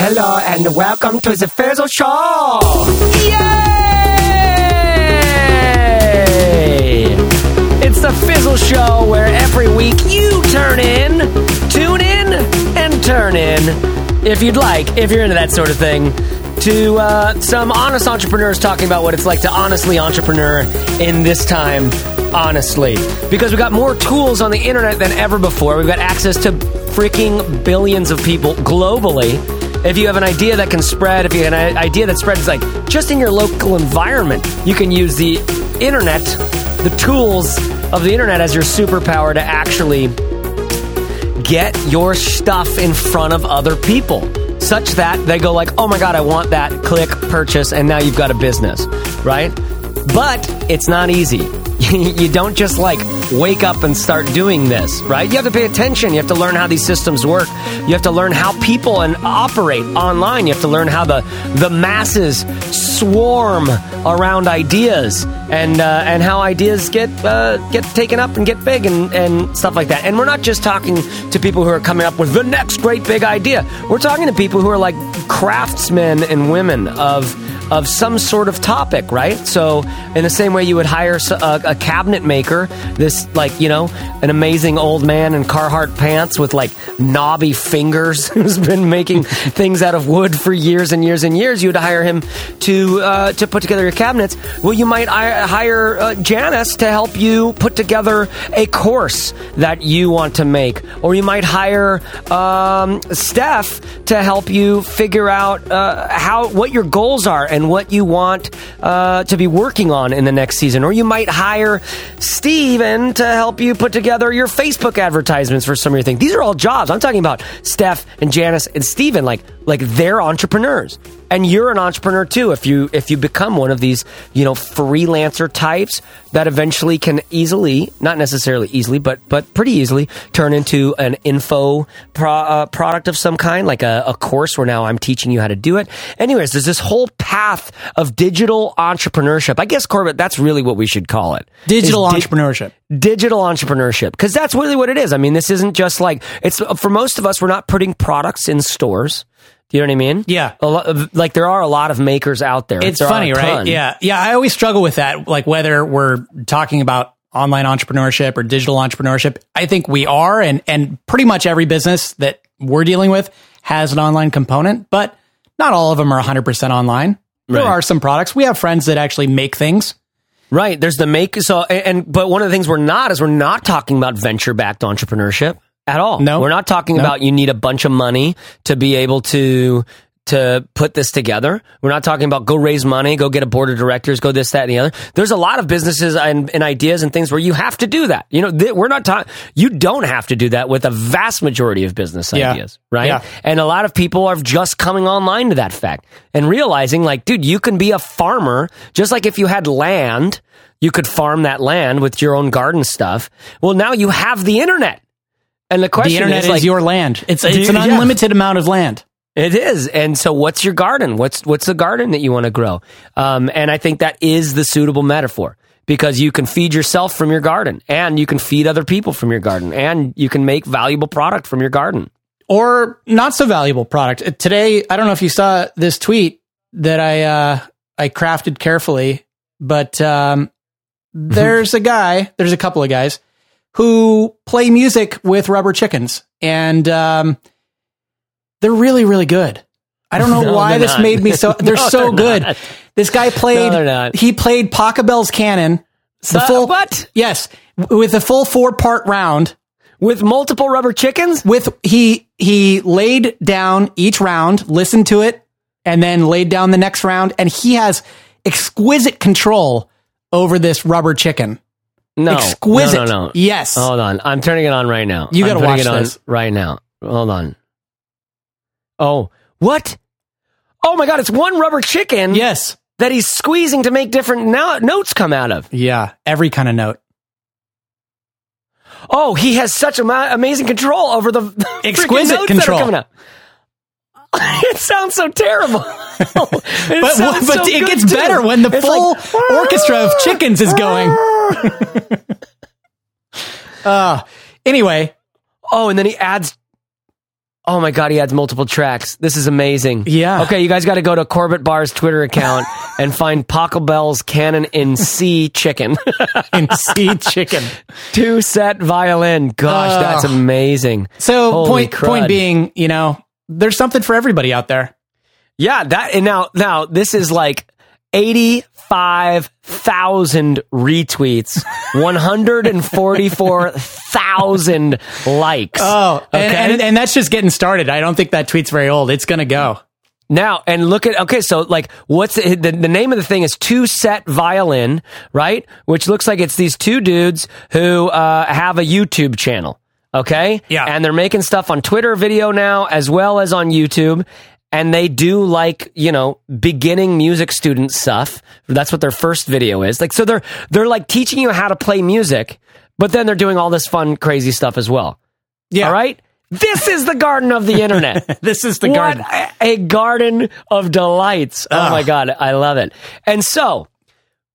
Hello and welcome to the Fizzle Show. Yay! It's the Fizzle Show where every week you turn in, tune in, and turn in, if you'd like, if you're into that sort of thing, to uh, some honest entrepreneurs talking about what it's like to honestly entrepreneur in this time, honestly. Because we've got more tools on the internet than ever before. We've got access to freaking billions of people globally. If you have an idea that can spread, if you have an idea that spreads like just in your local environment, you can use the internet, the tools of the internet as your superpower to actually get your stuff in front of other people such that they go like, "Oh my god, I want that." Click purchase and now you've got a business, right? But it's not easy. you don't just like wake up and start doing this, right? You have to pay attention. You have to learn how these systems work. You have to learn how people and operate online. You have to learn how the the masses swarm around ideas and uh, and how ideas get uh, get taken up and get big and, and stuff like that. And we're not just talking to people who are coming up with the next great big idea. We're talking to people who are like craftsmen and women of of some sort of topic, right? So, in the same way you would hire a cabinet maker, this like you know an amazing old man in Carhartt pants with like knobby fingers who's been making things out of wood for years and years and years, you would hire him to uh, to put together your cabinets. Well, you might hire uh, Janice to help you put together a course that you want to make, or you might hire um, Steph to help you figure out uh, how what your goals are and what you want uh, to be working on in the next season. Or you might hire Steven to help you put together your Facebook advertisements for some of your things. These are all jobs. I'm talking about Steph and Janice and Steven, like like they're entrepreneurs. And you're an entrepreneur too if you if you become one of these, you know, freelancer types that eventually can easily, not necessarily easily, but but pretty easily turn into an info pro, uh, product of some kind, like a, a course where now I'm teaching you how to do it. Anyways, there's this whole path of digital entrepreneurship. I guess Corbett, that's really what we should call it. Digital di- entrepreneurship. digital entrepreneurship because that's really what it is. I mean, this isn't just like it's for most of us. We're not putting products in stores. Do you know what I mean? Yeah. Lot like there are a lot of makers out there. It's There funny, right? Yeah. Yeah. I always struggle with that. Like whether we're talking about online entrepreneurship or digital entrepreneurship. I think we are. And, and pretty much every business that we're dealing with has an online component, but not all of them are 100% online. There Right. are some products. We have friends that actually make things. Right. There's the make so and, and but one of the things we're not is we're not talking about venture backed entrepreneurship at all. No. We're not talking No. about you need a bunch of money to be able to to put this together. We're not talking about go raise money, go get a board of directors, go this, that, and the other. There's a lot of businesses and, and ideas and things where you have to do that. You know, th- we're not talking, you don't have to do that with a vast majority of business Yeah. ideas, right? Yeah. And a lot of people are just coming online to that fact and realizing, like, dude, you can be a farmer just like if you had land, you could farm that land with your own garden stuff. Well, now you have the internet. And the question The internet is, is, like, your land. It's, it's you- an yeah. unlimited amount of land. It is, and so what's your garden? What's what's the garden that you want to grow? Um, and I think that is the suitable metaphor because you can feed yourself from your garden, and you can feed other people from your garden, and you can make valuable product from your garden. or not so valuable product. Uh, Today, I don't know if you saw this tweet that I uh, I crafted carefully, but um, there's a guy, there's a couple of guys who play music with rubber chickens, and um, they're really really good. I don't know No, why this not. made me so. They're No, so they're good. not. This guy played. not. He played Pachelbel's Canon. The So- full what? Yes, with a full four part round With multiple rubber chickens? with he he laid down each round, listened to it, and then laid down the next round, and he has exquisite control over this rubber chicken. No, Exquisite. No, no, no. Yes. Hold on, I'm turning it on right now. You gotta putting watch it on this. right now. Hold on. Oh, what? Oh my god, it's one rubber chicken. Yes. that he's squeezing to make different no- notes come out of. Yeah. Every kind of note. Oh, he has such ama- amazing control over the the Exquisite notes control. That are coming out. it sounds so terrible. It But, but so it gets too. better when the It's full like, orchestra of chickens is going. Uh, anyway, Oh, and then he adds. Oh my god, he adds multiple tracks. This is amazing. Yeah. Okay, you guys got to go to Corbett Barr's Twitter account and find Pachelbel's Canon in C chicken. in C chicken. TwoSet Violin. Gosh, Oh. that's amazing. So Holy point crud. point being, you know, there's something for everybody out there. Yeah, that and now now this is like 85,000 retweets, 144,000 likes. Oh, and, Okay. and, and that's just getting started. I don't think that tweet's very old. It's gonna go. Now, and look at, okay, so like, what's the, the, the name of the thing is TwoSet Violin, right? Which looks like it's these two dudes who uh, have a YouTube channel, okay? Yeah. And they're making stuff on Twitter video now as well as on YouTube. And they do like, you know, beginning music student stuff. That's what their first video is. Like, so they're, they're like teaching you how to play music, but then they're doing all this fun, crazy stuff as well. Yeah. All right? This is the garden of the internet. This is the What garden. a- a garden of delights. Oh Ugh. my God, I love it. And so,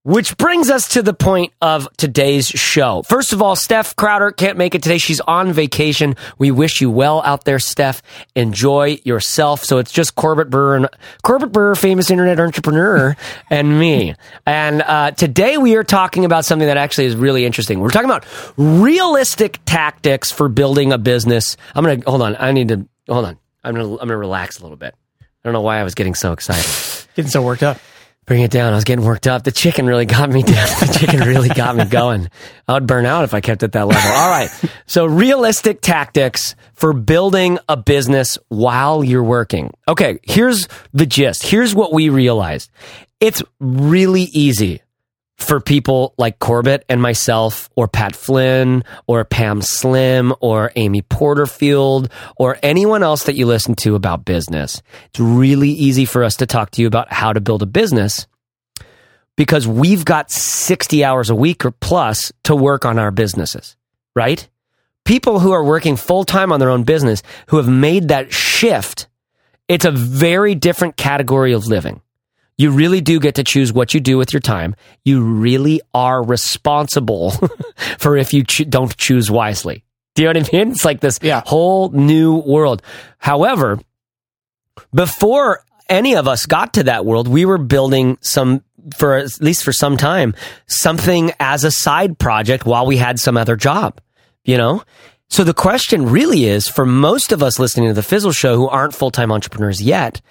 which brings us to the point of today's show. First of all, Steph Crowder can't make it today. She's on vacation. We wish you well out there, Steph. Enjoy yourself. So it's just Corbett Barr and Corbett Barr, famous internet entrepreneur, and me. And uh, today we are talking about something that actually is really interesting. We're talking about realistic tactics for building a business. I'm gonna hold on. I need to hold on. I'm gonna I'm gonna relax a little bit. I don't know why I was getting so excited. Getting so worked up. Bring it down. I was getting worked up. The chicken really got me down. The chicken really got me going. I would burn out if I kept at that level. All right. So realistic tactics for building a business while you're working. Okay. Here's the gist. Here's what we realized. It's really easy for people like Corbett and myself, or Pat Flynn, or Pam Slim, or Amy Porterfield, or anyone else that you listen to about business. It's really easy for us to talk to you about how to build a business because we've got 60 hours a week or plus to work on our businesses, right? People who are working full time on their own business who have made that shift, it's a very different category of living. You really do get to choose what you do with your time. You really are responsible for if you cho- don't choose wisely. Do you know what I mean? It's like this Yeah. whole new world. However, before any of us got to that world, we were building some, for at least for some time, something as a side project while we had some other job, you know? So the question really is for most of us listening to the Fizzle Show who aren't full time entrepreneurs yet,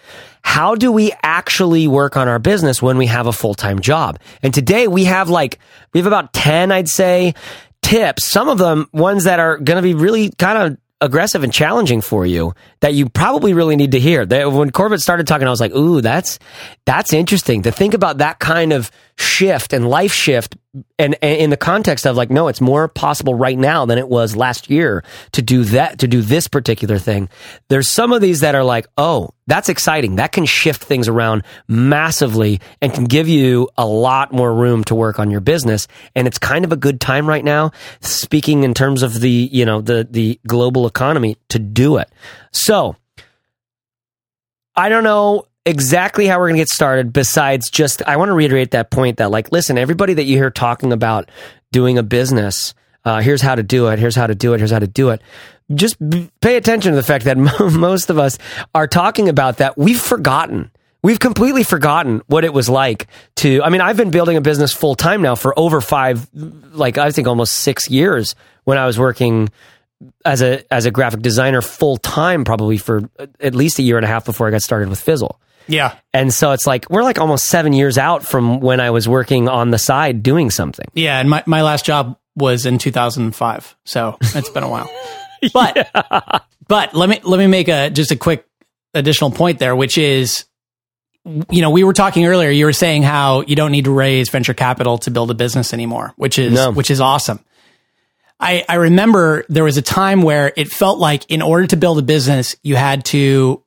how do we actually work on our business when we have a full time job? And today we have like, we have about 10, I'd say, tips. Some of them, ones that are going to be really kind of aggressive and challenging for you that you probably really need to hear. When Corbett started talking, I was like, "Ooh, that's that's interesting to think about that kind of shift and life shift." And, and in the context of like, no, it's more possible right now than it was last year to do that, to do this particular thing. There's some of these that are like, oh, that's exciting. That can shift things around massively and can give you a lot more room to work on your business. And it's kind of a good time right now, speaking in terms of the, you know, the, the global economy to do it. So I don't know exactly how we're going to get started besides just I want to reiterate that point that like listen everybody that you hear talking about doing a business uh, here's how to do it here's how to do it here's how to do it just b- pay attention to the fact that most of us are talking about that we've forgotten we've completely forgotten what it was like to i mean i've been building a business full time now for over five like i think almost six years when i was working as a as a graphic designer full time probably for at least a year and a half before I got started with Fizzle. Yeah. And so it's like we're like almost 7 years out from when I was working on the side doing something. Yeah. And my, my last job was in 2005. So it's been a while. But, but let me, let me make a, just a quick additional point there, which is, you know, we were talking earlier, you were saying how you don't need to raise venture capital to build a business anymore, which is, No. which is awesome. I, I remember there was a time where it felt like in order to build a business, you had to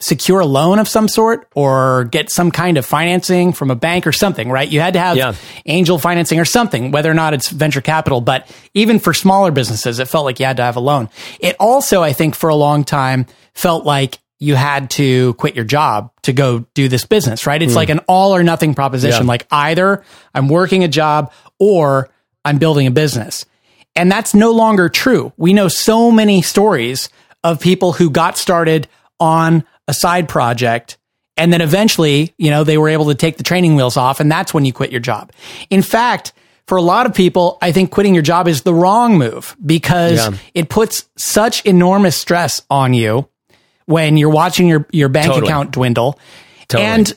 secure a loan of some sort or get some kind of financing from a bank or something, right? You had to have Yeah. angel financing or something, whether or not it's venture capital. But even for smaller businesses, it felt like you had to have a loan. It also, I think, for a long time felt like you had to quit your job to go do this business, right? It's hmm. like an all or nothing proposition. Yeah. Like either I'm working a job or I'm building a business. And that's no longer true. We know so many stories of people who got started on a side project and then eventually, you know, they were able to take the training wheels off and that's when you quit your job. In fact, for a lot of people, I think quitting your job is the wrong move because Yeah. it puts such enormous stress on you when you're watching your, your bank Totally. account dwindle. Totally. And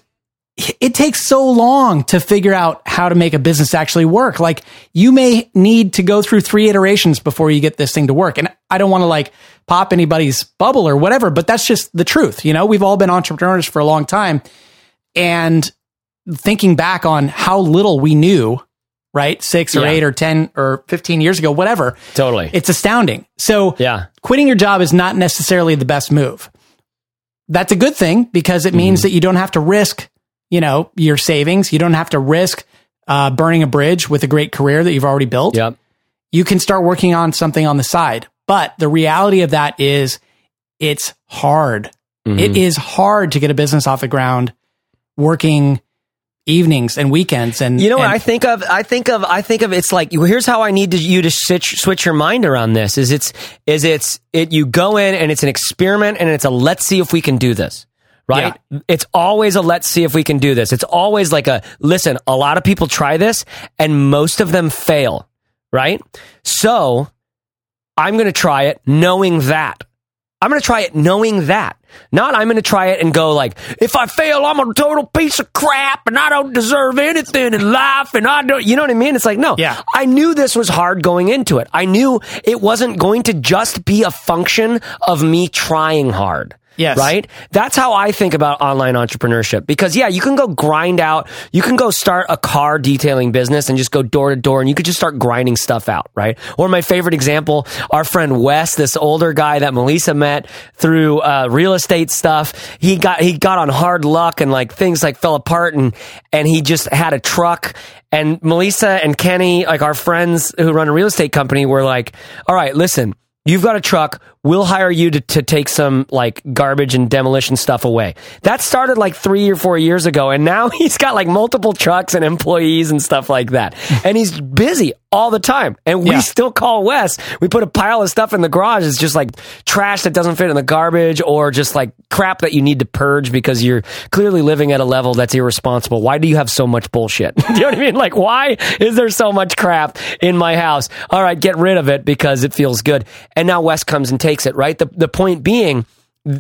it takes so long to figure out how to make a business actually work. Like you may need to go through three iterations before you get this thing to work. And I don't want to like pop anybody's bubble or whatever, but that's just the truth. You know, we've all been entrepreneurs for a long time and thinking back on how little we knew, right? Six or Yeah. eight or 10 or 15 years ago, whatever. Totally. It's astounding. So yeah. quitting your job is not necessarily the best move. That's a good thing because it means Mm-hmm. that you don't have to risk, you know, your savings. You don't have to risk uh, burning a bridge with a great career that you've already built. Yep. You can start working on something on the side. But the reality of that is it's hard. Mm-hmm. It is hard to get a business off the ground working evenings and weekends and You know what and- I think of? I think of. I think of. It's like well, here's how I need to, you to switch switch your mind around this. Is it's is it's it you go in and it's an experiment and it's a let's see if we can do this. Right? It's always a let's see if we can do this. It's always like a listen, a lot of people try this and most of them fail. Right? So I'm going to try it knowing that. I'm going to try it knowing that. Not I'm going to try it and go like, if I fail, I'm a total piece of crap and I don't deserve anything in life and I don't, you know what I mean? It's like, no, Yeah. I knew this was hard going into it. I knew it wasn't going to just be a function of me trying hard. Yes. Right? That's how I think about online entrepreneurship. Because yeah, you can go grind out, you can go start a car detailing business and just go door to door and you could just start grinding stuff out, right? Or my favorite example, our friend Wes, this older guy that Melissa met through uh, real estate stuff. He got he got on hard luck and like things like fell apart and and he just had a truck and Melissa and Kenny, like our friends who run a real estate company, were like, "All right, listen, You've got a truck. We'll hire you to, to take some like garbage and demolition stuff away. That started like three or four years ago. And now he's got like multiple trucks and employees and stuff like that. And he's busy all the time. And we Yeah. still call Wes. We put a pile of stuff in the garage. It's just like trash that doesn't fit in the garbage or just like crap that you need to purge because you're clearly living at a level that's irresponsible. Why do you have so much bullshit? do you know what I mean? Like, why is there so much crap in my house? All right, get rid of it because it feels good. And now Wes comes and takes it, right? The, the point being,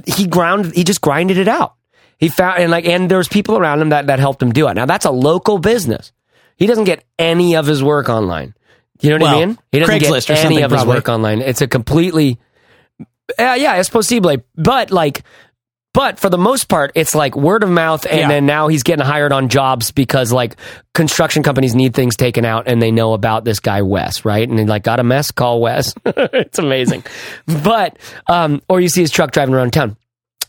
he ground, he just grinded it out. He found, and like, and there's people around him that, that helped him do it. Now that's a local business. He doesn't get any of his work online. You know what I mean? He doesn't Craigslist get any of his work online. It's a completely, uh, yeah, it's possible. But like, but for the most part, it's like word of mouth, and Yeah. then now he's getting hired on jobs because like construction companies need things taken out, and they know about this guy Wes, right? And they like got a mess, call Wes. it's amazing. But um, or you see his truck driving around town.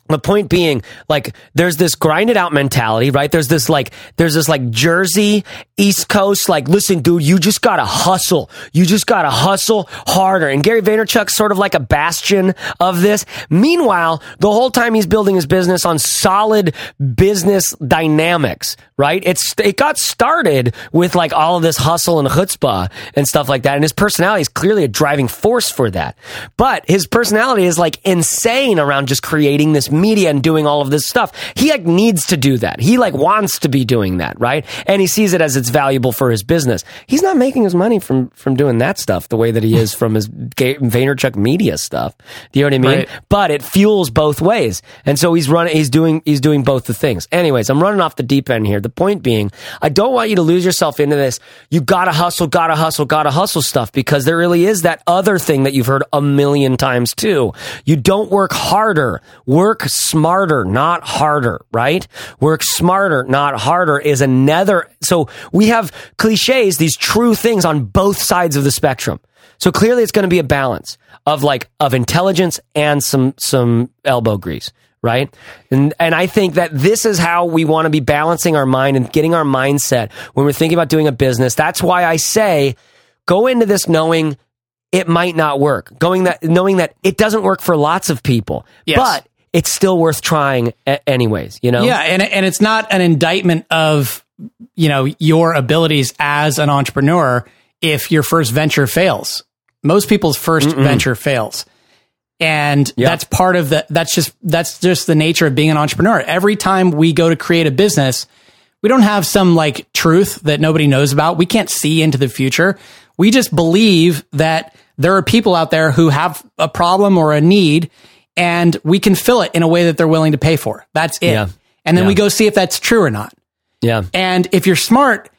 The point being, like, there's this grinded out mentality, right? There's this like, there's this like Jersey, East Coast, like, listen, dude, you just gotta hustle. You just gotta hustle harder. And Gary Vaynerchuk's sort of like a bastion of this. Meanwhile, the whole time he's building his business on solid business dynamics, right? It's, it got started with like all of this hustle and chutzpah and stuff like that. And his personality is clearly a driving force for that. But his personality is like insane around just creating this media and doing all of this stuff. He like needs to do that. He like wants to be doing that, right? And he sees it as it's valuable for his business. He's not making his money from from doing that stuff the way that he is from his Ga- Vaynerchuk media stuff. Do you know what I mean? Right. But it fuels both ways. And so he's running he's doing he's doing both the things. Anyways, I'm running off the deep end here. The point being, I don't want you to lose yourself into this. You gotta hustle, gotta hustle, gotta hustle stuff because there really is that other thing that you've heard a million times too. You don't work harder. Work smarter, not harder, right? Work smarter, not harder is another. So we have cliches, these true things on both sides of the spectrum. So clearly it's going to be a balance of like, of intelligence and some, some elbow grease. Right. And, and I think that this is how we want to be balancing our mind and getting our mindset when we're thinking about doing a business. That's why I say go into this knowing it might not work. Going that knowing that it doesn't work for lots of people, Yes. but it's still worth trying a- anyways. You know, Yeah, and and it's not an indictment of you know your abilities as an entrepreneur if your first venture fails. Most people's 1st venture fails. And Yeah. that's part of the, that's just, that's just the nature of being an entrepreneur. Every time we go to create a business, we don't have some like truth that nobody knows about. We can't see into the future. We just believe that there are people out there who have a problem or a need and we can fill it in a way that they're willing to pay for. That's it. Yeah. And then Yeah. we go see if that's true or not. Yeah. And if you're smart,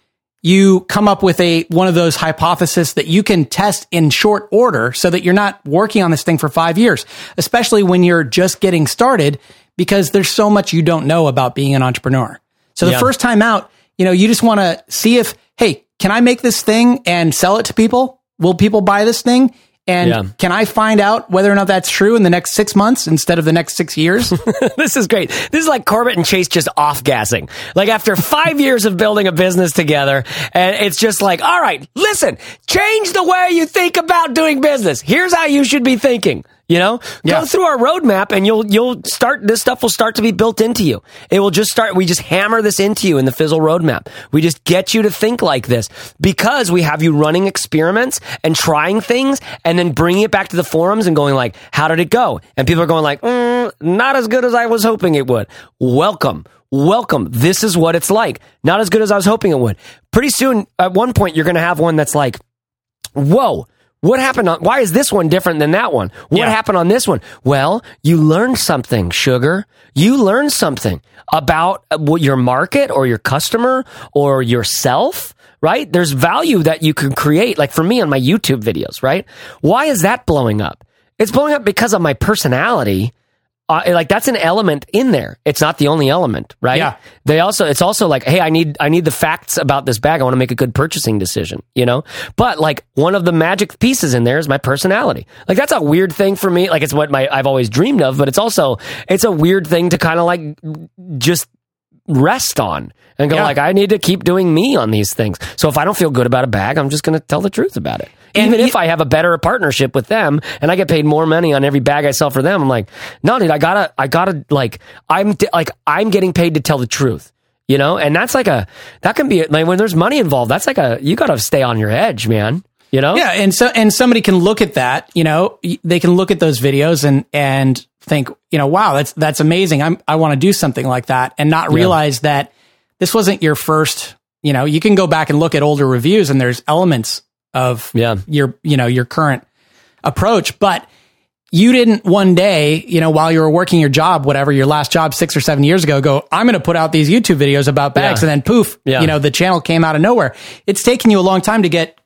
you come up with a one of those hypotheses that you can test in short order so that you're not working on this thing for 5 years, especially when you're just getting started because there's so much you don't know about being an entrepreneur. So the Yeah. first time out, you know, you just want to see if hey, can I make this thing and sell it to people? Will people buy this thing? And Yeah. can I find out whether or not that's true in the next 6 months instead of the next 6 years? this is great. This is like Corbett and Chase just off gassing. Like after five years of building a business together, and it's just like, all right, listen, change the way you think about doing business. Here's how you should be thinking. You know, Yeah. go through our roadmap, and you'll you'll start. This stuff will start to be built into you. It will just start. We just hammer this into you in the Fizzle roadmap. We just get you to think like this because we have you running experiments and trying things, and then bringing it back to the forums and going like, "How did it go?" And people are going like, mm, "Not as good as I was hoping it would." Welcome. Welcome. This is what it's like. Not as good as I was hoping it would. Pretty soon, at one point, you're going to have one that's like, whoa, what happened on, why is this one different than that one? What Yeah. happened on this one? Well, you learned something, sugar. You learned something about uh, what your market or your customer or yourself, right? There's value that you can create. Like for me on my YouTube videos, right? Why is that blowing up? It's blowing up because of my personality. Uh, like that's an element in there. It's not the only element, right? Yeah. They also, it's also like, hey, I need, I need the facts about this bag. I want to make a good purchasing decision, you know? But like one of the magic pieces in there is my personality. Like that's a weird thing for me. Like it's what my, I've always dreamed of, but it's also, it's a weird thing to kind of like just rest on and go Yeah. like, I need to keep doing me on these things. So if I don't feel good about a bag, I'm just going to tell the truth about it. And Even you- if I have a better partnership with them and I get paid more money on every bag I sell for them, I'm like, no, dude, I gotta, I gotta, like, I'm, like, I'm getting paid to tell the truth, you know? And that's like a, that can be, like, when there's money involved, that's like a, you gotta stay on your edge, man, you know? Yeah, and so and somebody can look at that, you know, they can look at those videos and and think, you know, wow, that's that's amazing. I'm I want to do something like that and not realize that this wasn't your first, you know, you can go back and look at older reviews and there's elements of Yeah. your, you know, your current approach, but you didn't one day, you know, while you were working your job, whatever your last job 6 or 7 years ago, go, I'm going to put out these YouTube videos about bags Yeah. and then poof, Yeah. you know, the channel came out of nowhere. It's taken you a long time to get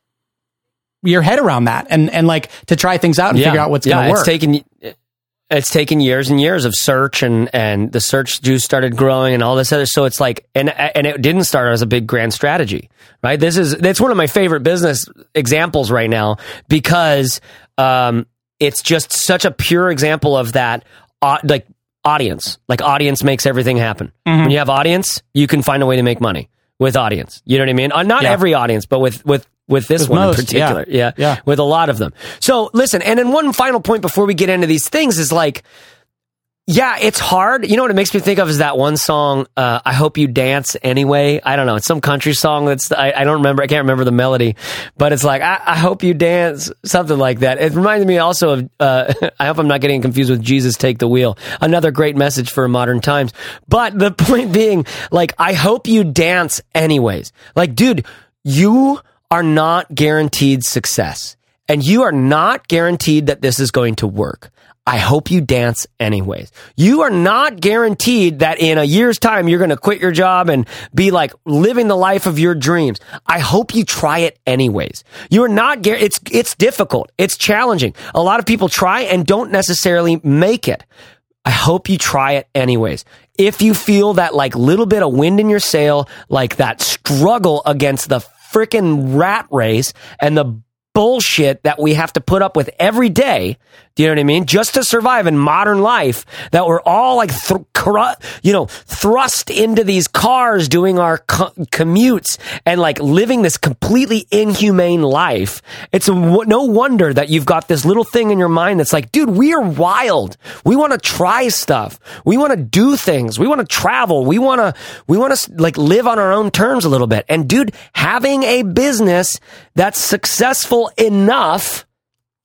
your head around that and and like to try things out and figure out what's yeah, going to work. It's taken it's taken years and years of search and and the search juice started growing and all this other so it's like and and it didn't start as a big grand strategy. Right? This is that's one of my favorite business examples right now because um it's just such a pure example of that uh, like audience. Like audience makes everything happen. Mm-hmm. When you have audience, you can find a way to make money with audience. You know what I mean? Uh, not Yeah. every audience, but with with with this With one most, in particular. yeah. yeah. Yeah. With a lot of them. So listen, and then one final point before we get into these things is like, yeah, it's hard. You know what it makes me think of is that one song, uh, I Hope You Dance Anyway. I don't know. It's some country song that's, I, I don't remember, I can't remember the melody, but it's like, I, I hope you dance, something like that. It reminded me also of, uh, I hope I'm not getting confused with Jesus Take the Wheel. Another great message for modern times. But the point being, like, I hope you dance anyways. Like, dude, you are not guaranteed success and you are not guaranteed that this is going to work. I hope you dance anyways. You are not guaranteed that in a year's time you're going to quit your job and be like living the life of your dreams. I hope you try it anyways. You are not it's it's difficult. It's challenging. A lot of people try and don't necessarily make it. I hope you try it anyways. If you feel that like little bit of wind in your sail, like that struggle against the freaking rat race and the bullshit that we have to put up with every day. Do you know what I mean? Just to survive in modern life, that we're all like, cru- you know, thrust into these cars doing our co- commutes and like living this completely inhumane life. It's w- no wonder that you've got this little thing in your mind that's like, dude, we are wild. We want to try stuff. We want to do things. We want to travel. We want to, we want to like live on our own terms a little bit. And dude, having a business that's successful enough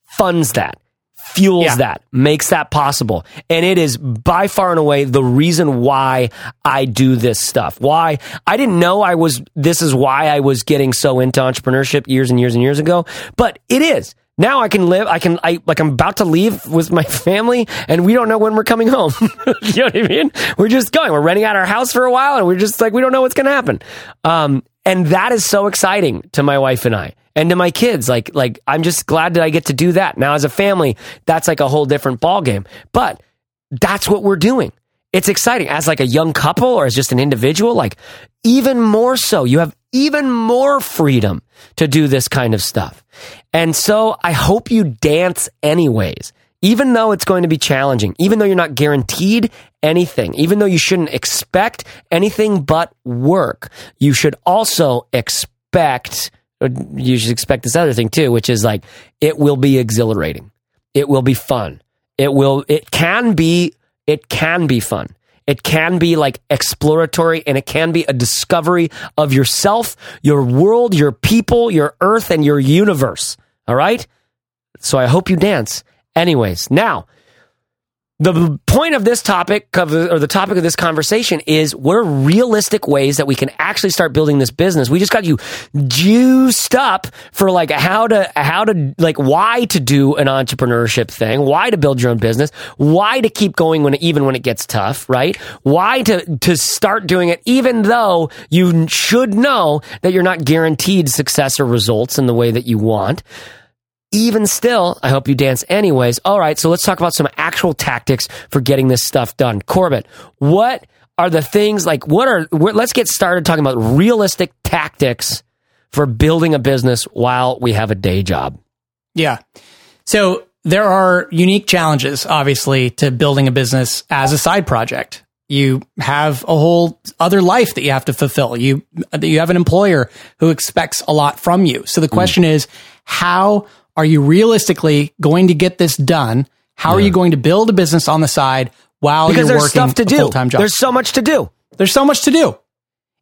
funds that fuels Yeah. that, makes that possible. And it is by far and away the reason why I do this stuff. Why I didn't know I was, this is why I was getting so into entrepreneurship years and years and years ago, but it is. Now I can live, I can, I, like I'm about to leave with my family and we don't know when we're coming home. you know what I mean? We're just going, we're renting out our house for a while and we're just like, we don't know what's going to happen. Um, and that is so exciting to my wife and I and to my kids. Like, like I'm just glad that I get to do that. Now as a family, that's like a whole different ball game, but that's what we're doing. It's exciting as like a young couple or as just an individual, like even more so. You have even more freedom to do this kind of stuff. And so I hope you dance anyways, even though it's going to be challenging, even though you're not guaranteed anything, even though you shouldn't expect anything but work, you should also expect, you should expect this other thing too, which is like it will be exhilarating. It will be fun. It will, it can be, it can be fun. It can be like exploratory and it can be a discovery of yourself, your world, your people, your earth, and your universe. All right? So I hope you dance. Anyways, now, the point of this topic or the topic of this conversation is what are realistic ways that we can actually start building this business. We just got you juiced up for like how to how to like why to do an entrepreneurship thing why to build your own business why to keep going when even when it gets tough right? Why to to start doing it even though you should know that you're not guaranteed success or results in the way that you want even still, I hope you dance anyways. All right, so let's talk about some actual tactics for getting this stuff done. Corbett, what are the things like what are let's get started talking about realistic tactics for building a business while we have a day job. Yeah. So there are unique challenges, obviously, to building a business as a side project. You have a whole other life that you have to fulfill. You you have an employer who expects a lot from you. So the hmm. question is, how are you realistically going to get this done? How are you going to build a business on the side while Because you're there's working stuff to a do. full-time job? There's so much to do. There's so much to do.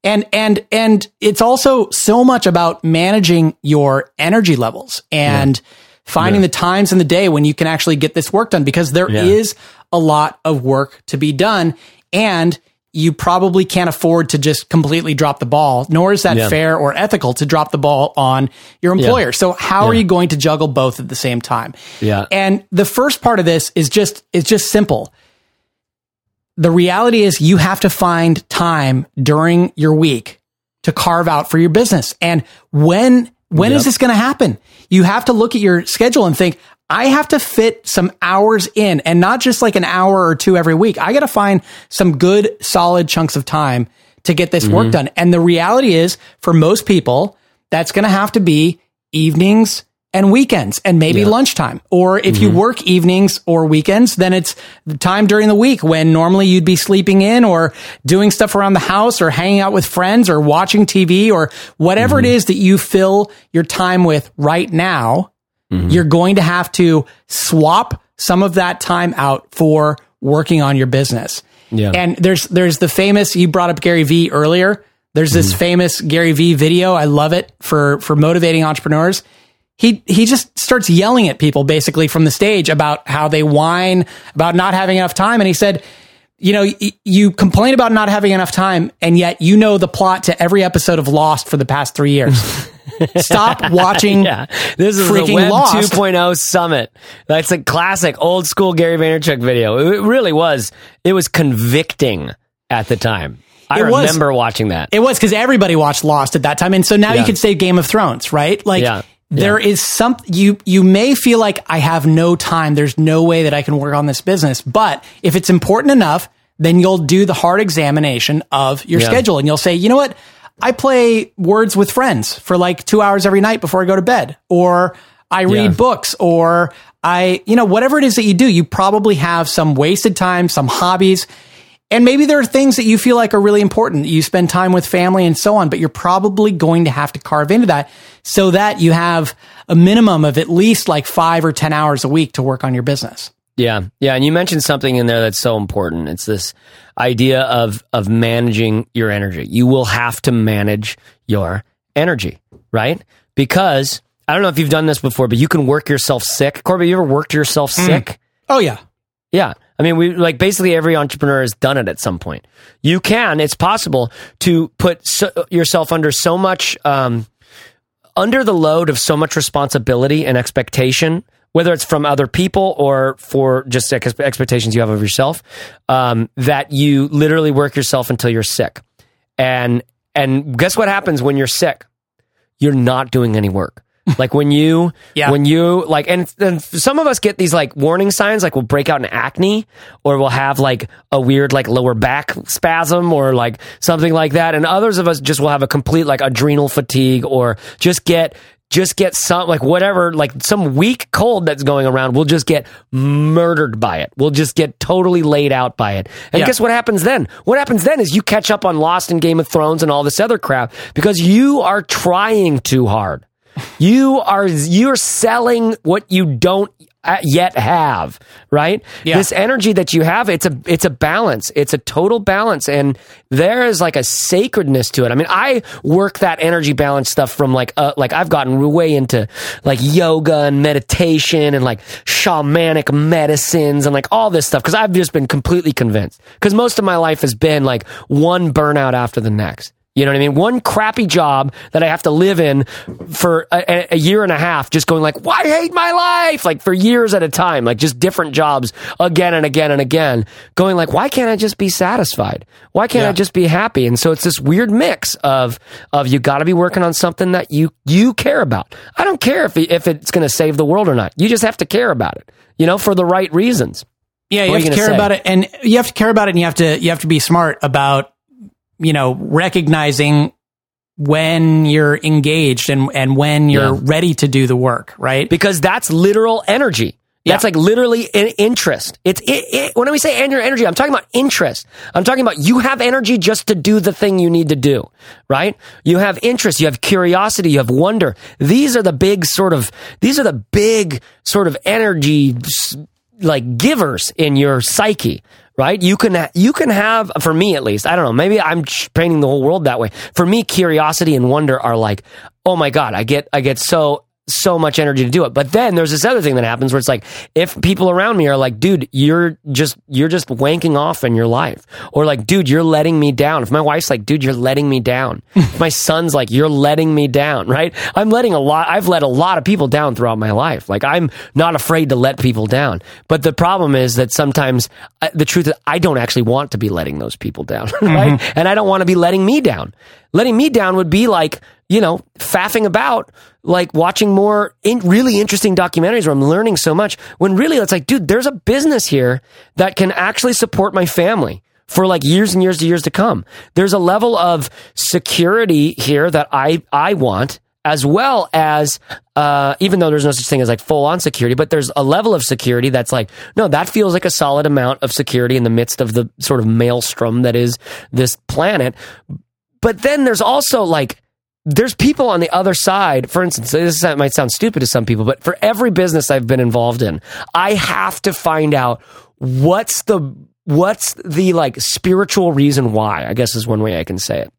And and and it's also so much about managing your energy levels and finding the times in the day when you can actually get this work done because there is Yeah. a lot of work to be done and you probably can't afford to just completely drop the ball nor is that Yeah. fair or ethical to drop the ball on your employer. So how are you going to juggle both at the same time? Yeah. And the first part of this is just is just simple the reality is you have to find time during your week to carve out for your business. And when when is Yep. this going to happen? You have to look at your schedule and think, I have to fit some hours in and not just like an hour or two every week. I got to find some good solid chunks of time to get this work mm-hmm. done. And the reality is for most people, that's going to have to be evenings and weekends and maybe lunchtime. Or if you mm-hmm. work evenings or weekends, then it's the time during the week when normally you'd be sleeping in or doing stuff around the house or hanging out with friends or watching TV or whatever it mm-hmm. is that you fill your time with right now. Mm-hmm. You're going to have to swap some of that time out for working on your business. Yeah. And there's there's the famous you brought up Gary Vee earlier. There's this mm-hmm. famous Gary Vee video. I love it for for motivating entrepreneurs. He he just starts yelling at people basically from the stage about how they whine about not having enough time and he said, you know, y- you complain about not having enough time and yet you know the plot to every episode of Lost for the past 3 years. Stop watching Yeah. This is freaking the Web Lost. 2.0 summit. That's a classic old school Gary Vaynerchuk video. It really was. It was convicting at the time. I It was. remember watching that. It was because everybody watched Lost at that time, and so now you Yeah. could say Game of Thrones, right? Like Yeah. There is some you you may feel like I have no time. There's no way that I can work on this business, but if it's important enough, then you'll do the hard examination of your Yeah. schedule, and you'll say, you know what. I play words with friends for like two hours every night before I go to bed, or I read Yeah. books, or I, you know, whatever it is that you do, you probably have some wasted time, some hobbies, and maybe there are things that you feel like are really important. You spend time with family and so on, but you're probably going to have to carve into that so that you have a minimum of at least like five or 10 hours a week to work on your business. Yeah, yeah, and you mentioned something in there that's so important. It's this idea of of managing your energy. You will have to manage your energy, right? Because I don't know if you've done this before, but you can work yourself sick. Corby, you ever worked yourself mm. sick? Oh yeah. Yeah. I mean, we like basically every entrepreneur has done it at some point. You can, it's possible to put so, yourself under so much, um, under the load of so much responsibility and expectation, whether it's from other people or for just ex- expectations you have of yourself, um, that you literally work yourself until you're sick. And, and guess what happens when you're sick? You're not doing any work. Like when you, Yeah. when you like, and, and some of us get these like warning signs, like we'll break out in acne or we'll have like a weird like lower back spasm or like something like that. And others of us just will have a complete like adrenal fatigue or just get, just get some like whatever like some weak cold that's going around we'll just get murdered by it we'll just get totally laid out by it and Yeah. guess what happens then what happens then is you catch up on lost and game of thrones and all this other crap because you are trying too hard you are you're selling what you don't uh, yet have right? Yeah. this energy that you have it's a it's a balance. It's a total balance. And there is like a sacredness to it. I mean i work that energy balance stuff from like uh, like i've gotten way into like yoga and meditation and like shamanic medicines and like all this stuff because i've just been completely convinced. Because most of my life has been like one burnout after the next you know what I mean? One crappy job that I have to live in for a, a year and a half, just going like, "Why hate my life?" Like for years at a time, like just different jobs again and again and again, going like, "Why can't I just be satisfied? Why can't I just be happy?" And so it's this weird mix of of you got to be working on something that you you care about. I don't care if if it's going to save the world or not. You just have to care about it, you know, for the right reasons. Yeah, you What have you to care say? about it, and you have to care about it, and you have to you have to be smart about you know recognizing when you're engaged and and when you're Yeah. ready to do the work, right? because that's literal energy. That's Yeah. like literally in- interest. It's it, it, when we say en- energy, I'm talking about interest. I'm talking about you have energy just to do the thing you need to do, right? You have interest, you have curiosity, you have wonder. These are the big sort of these are the big sort of energy like givers in your psyche. Right? You can, you can have, for me at least, I don't know, maybe I'm painting the whole world that way. For me, curiosity and wonder are like, oh my God, I get, I get so, so much energy to do it. But then there's this other thing that happens where it's like, if people around me are like, dude, you're just, you're just wanking off in your life. Or like, dude, you're letting me down. If my wife's like, dude, you're letting me down. if my son's like, you're letting me down, right? I'm letting a lot, I've let a lot of people down throughout my life. Like, I'm not afraid to let people down. But the problem is that sometimes uh, the truth is, I don't actually want to be letting those people down, right? And I don't want to be letting me down. Letting me down would be like, you know, faffing about, like watching more in really interesting documentaries where I'm learning so much. When really it's like, dude, there's a business here that can actually support my family for like years and years and years to come. There's a level of security here that I I want as well as uh, even though there's no such thing as like full on security, but there's a level of security that's like, no, that feels like a solid amount of security in the midst of the sort of maelstrom that is this planet. But then there's also like, there's people on the other side. For instance, this might sound stupid to some people, but for every business I've been involved in, I have to find out what's the what's the like spiritual reason why. I guess is one way I can say it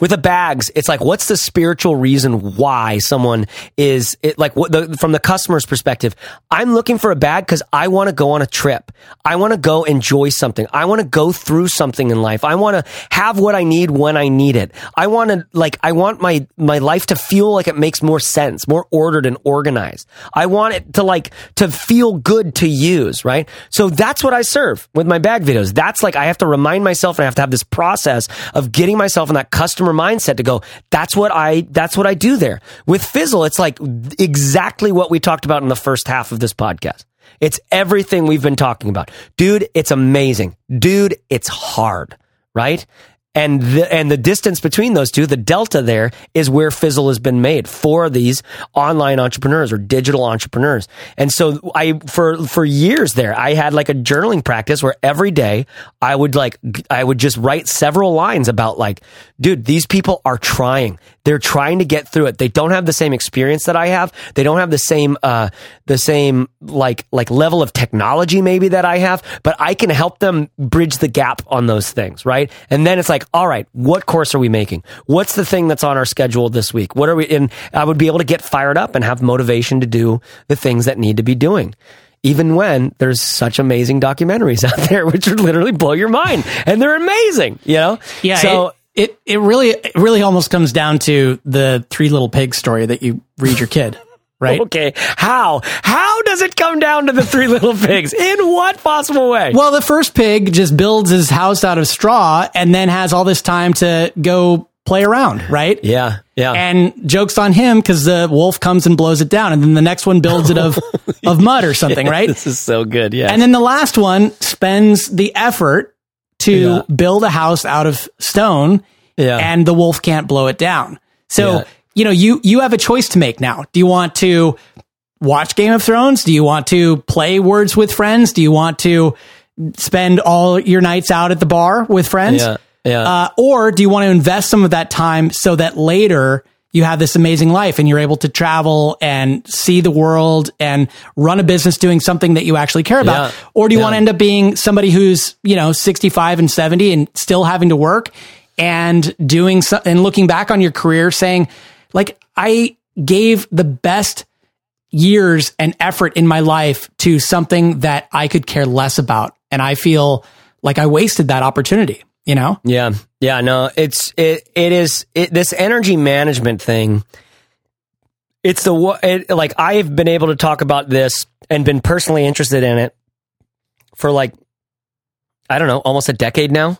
with the bags it's like what's the spiritual reason why someone is it, like what the, from the customer's perspective i'm looking for a bag because i want to go on a trip. I want to go enjoy something. I want to go through something in life. I want to have what i need when i need it. I want to like i want my my life to feel like it makes more sense more ordered and organized. I want it to like to feel good to use right? So that's what i serve with my bag videos. That's like i have to remind myself and i have to have this process of getting myself in that customer mindset to go that's what i that's what i do there. With fizzle it's like exactly what we talked about in the first half of this podcast. It's everything we've been talking about. Dude it's amazing. Dude it's hard right and the, and the distance between those two, the delta there is where Fizzle has been made for these online entrepreneurs or digital entrepreneurs. And so I, for, for years there, I had like a journaling practice where every day I would like, I would just write several lines about like, dude, these people are trying. They're trying to get through it. They don't have the same experience that I have. They don't have the same, uh, the same like, like level of technology maybe that I have, but I can help them bridge the gap on those things. Right. And then it's like, all right, what course are we making? What's the thing that's on our schedule this week? What are we, and I would be able to get fired up and have motivation to do the things that need to be doing even when there's such amazing documentaries out there, which would literally blow your mind, and they're amazing. You know, Yeah. So it, it, it really, it really almost comes down to the three little pigs story that you read your kid, right? okay, how how does it come down to the three little pigs? In what possible way? Well, the first pig just builds his house out of straw and then has all this time to go play around, right? yeah, yeah. And jokes on him because the wolf comes and blows it down, and then the next one builds it of of mud or something, right? This is so good. Yeah. And then the last one spends the effort to Yeah. build a house out of stone, Yeah. and the wolf can't blow it down. So Yeah. you know you you have a choice to make now. Do you want to watch Game of Thrones? Do you want to play Words with Friends? Do you want to spend all your nights out at the bar with friends? Yeah, yeah. Uh, or do you want to invest some of that time so that later you have this amazing life and you're able to travel and see the world and run a business doing something that you actually care about? Yeah, Or do you yeah. want to end up being somebody who's, you know, 65 and 70 and still having to work and doing so, and looking back on your career saying, like, I gave the best years and effort in my life to something that I could care less about. And I feel like I wasted that opportunity, you know? Yeah, yeah, no, it's it it is it, this energy management thing. It's the it, like I've been able to talk about this and been personally interested in it for like I don't know, almost a decade now.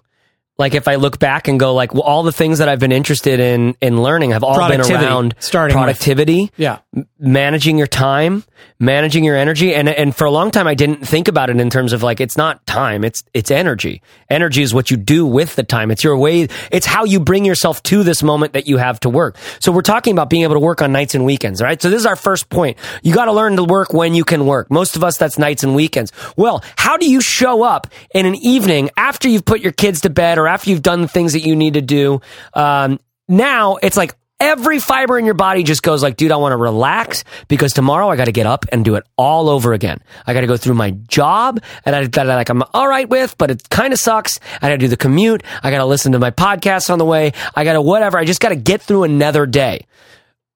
Like if I look back and go like, well, all the things that I've been interested in in learning have all been around starting with. productivity, Yeah. Managing your time, managing your energy, and and for a long time I didn't think about it in terms of like it's not time, it's it's energy. Energy is what you do with the time. It's your way. It's how you bring yourself to this moment that you have to work. So we're talking about being able to work on nights and weekends, right? So this is our first point. You got to learn to work when you can work. Most of us that's nights and weekends. Well, how do you show up in an evening after you've put your kids to bed or after you've done the things that you need to do? Um, now it's like every fiber in your body just goes like, dude, I want to relax because tomorrow I got to get up and do it all over again. I got to go through my job and I, that I like I'm all right with, but it kind of sucks. I got to do the commute. I got to listen to my podcast on the way. I got to whatever. I just got to get through another day.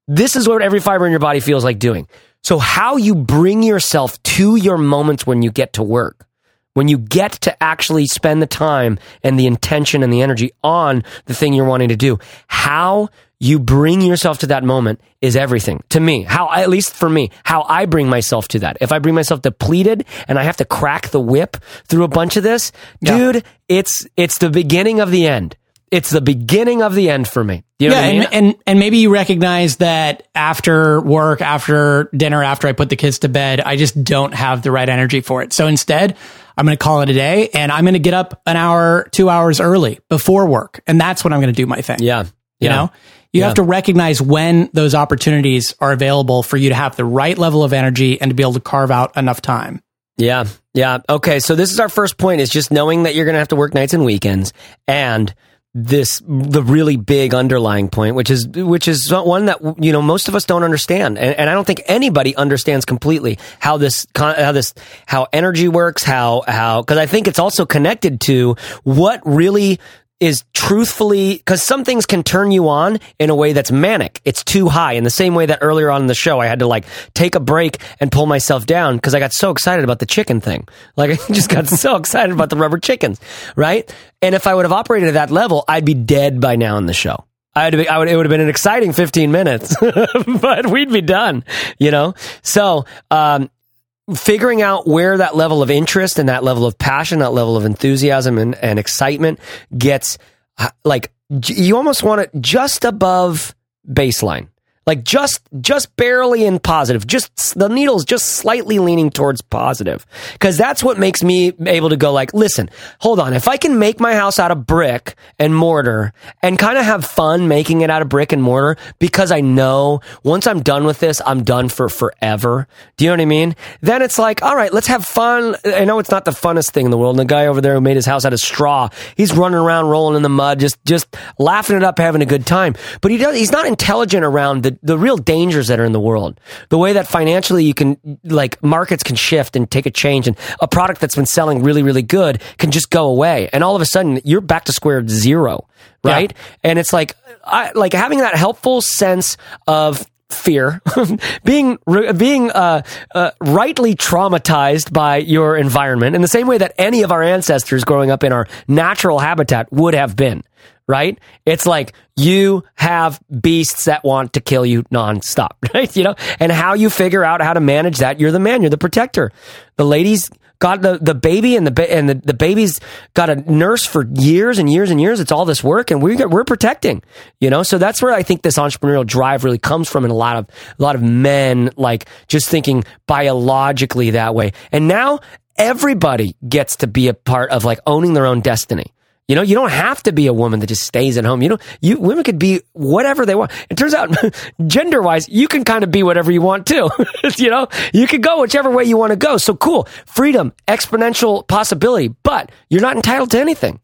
This is what every fiber in your body feels like doing. So how you bring yourself to your moments when you get to work when you get to actually spend the time and the intention and the energy on the thing you're wanting to do, how you bring yourself to that moment is everything to me. How, at least for me, how I bring myself to that. If I bring myself depleted and I have to crack the whip through a bunch of this, Yeah. dude, it's, it's the beginning of the end. It's the beginning of the end for me. You know yeah, what I mean? and, and and maybe you recognize that after work, after dinner, after I put the kids to bed, I just don't have the right energy for it. So instead, I'm going to call it a day, and I'm going to get up an hour, two hours early before work, and that's when I'm going to do my thing. yeah. You Yeah. know, you Yeah. have to recognize when those opportunities are available for you to have the right level of energy and to be able to carve out enough time. Yeah. Yeah. Okay. So this is our first point is just knowing that you're going to have to work nights and weekends and this the really big underlying point which is which is one that you know most of us don't understand and, and I don't think anybody understands completely how this con- how this how energy works how how cuz I think it's also connected to what really is truthfully because some things can turn you on in a way that's manic. It's too high. In the same way that earlier on in the show, I had to like take a break and pull myself down because I got so excited about the chicken thing. Like I just got so excited about the rubber chickens, right? And if I would have operated at that level, I'd be dead by now in the show. I'd be, I would, it would have been an exciting 15 minutes, but we'd be done, you know? So, um, figuring out where that level of interest and that level of passion, that level of enthusiasm and, and excitement gets uh, like you almost want it just above baseline. Like just just barely in positive. Just the needle's just slightly leaning towards positive. Cuz that's what makes me able to go like, listen, hold on. If I can make my house out of brick and mortar and kind of have fun making it out of brick and mortar because I know once I'm done with this, I'm done for forever. Do you know what I mean? Then it's like, all right, let's have fun. I know it's not the funnest thing in the world. And the guy over there who made his house out of straw, he's running around rolling in the mud, just just laughing it up, having a good time. But he does he's not intelligent around the the, the real dangers that are in the world. The way that financially you can, like, markets can shift and take a change, and a product that's been selling really, really good can just go away. And all of a sudden, you're back to square zero, right? Yeah. And it's like, I, like having that helpful sense of fear, being being uh, uh, rightly traumatized by your environment in the same way that any of our ancestors growing up in our natural habitat would have been. Right? It's like you have beasts that want to kill you nonstop, right? You know, and how you figure out how to manage that, you're the man, you're the protector. The ladies got the, the baby and the and the, the baby's got a nurse for years and years and years. It's all this work and we we're protecting, you know? So that's where I think this entrepreneurial drive really comes from in a lot of a lot of men like just thinking biologically that way. And now everybody gets to be a part of like owning their own destiny. You know, you don't have to be a woman that just stays at home. You know, you women could be whatever they want. It turns out, gender wise, you can kind of be whatever you want too. you know, you can go whichever way you want to go. So cool, freedom, exponential possibility, but you're not entitled to anything.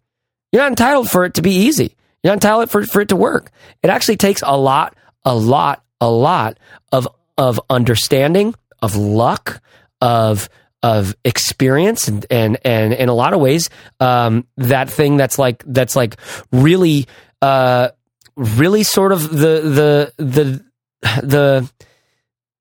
You're not entitled for it to be easy. You're not entitled for, for it to work. It actually takes a lot, a lot, a lot of of understanding, of luck, of of experience and and and in a lot of ways um, that thing that's like that's like really uh, really sort of the the the the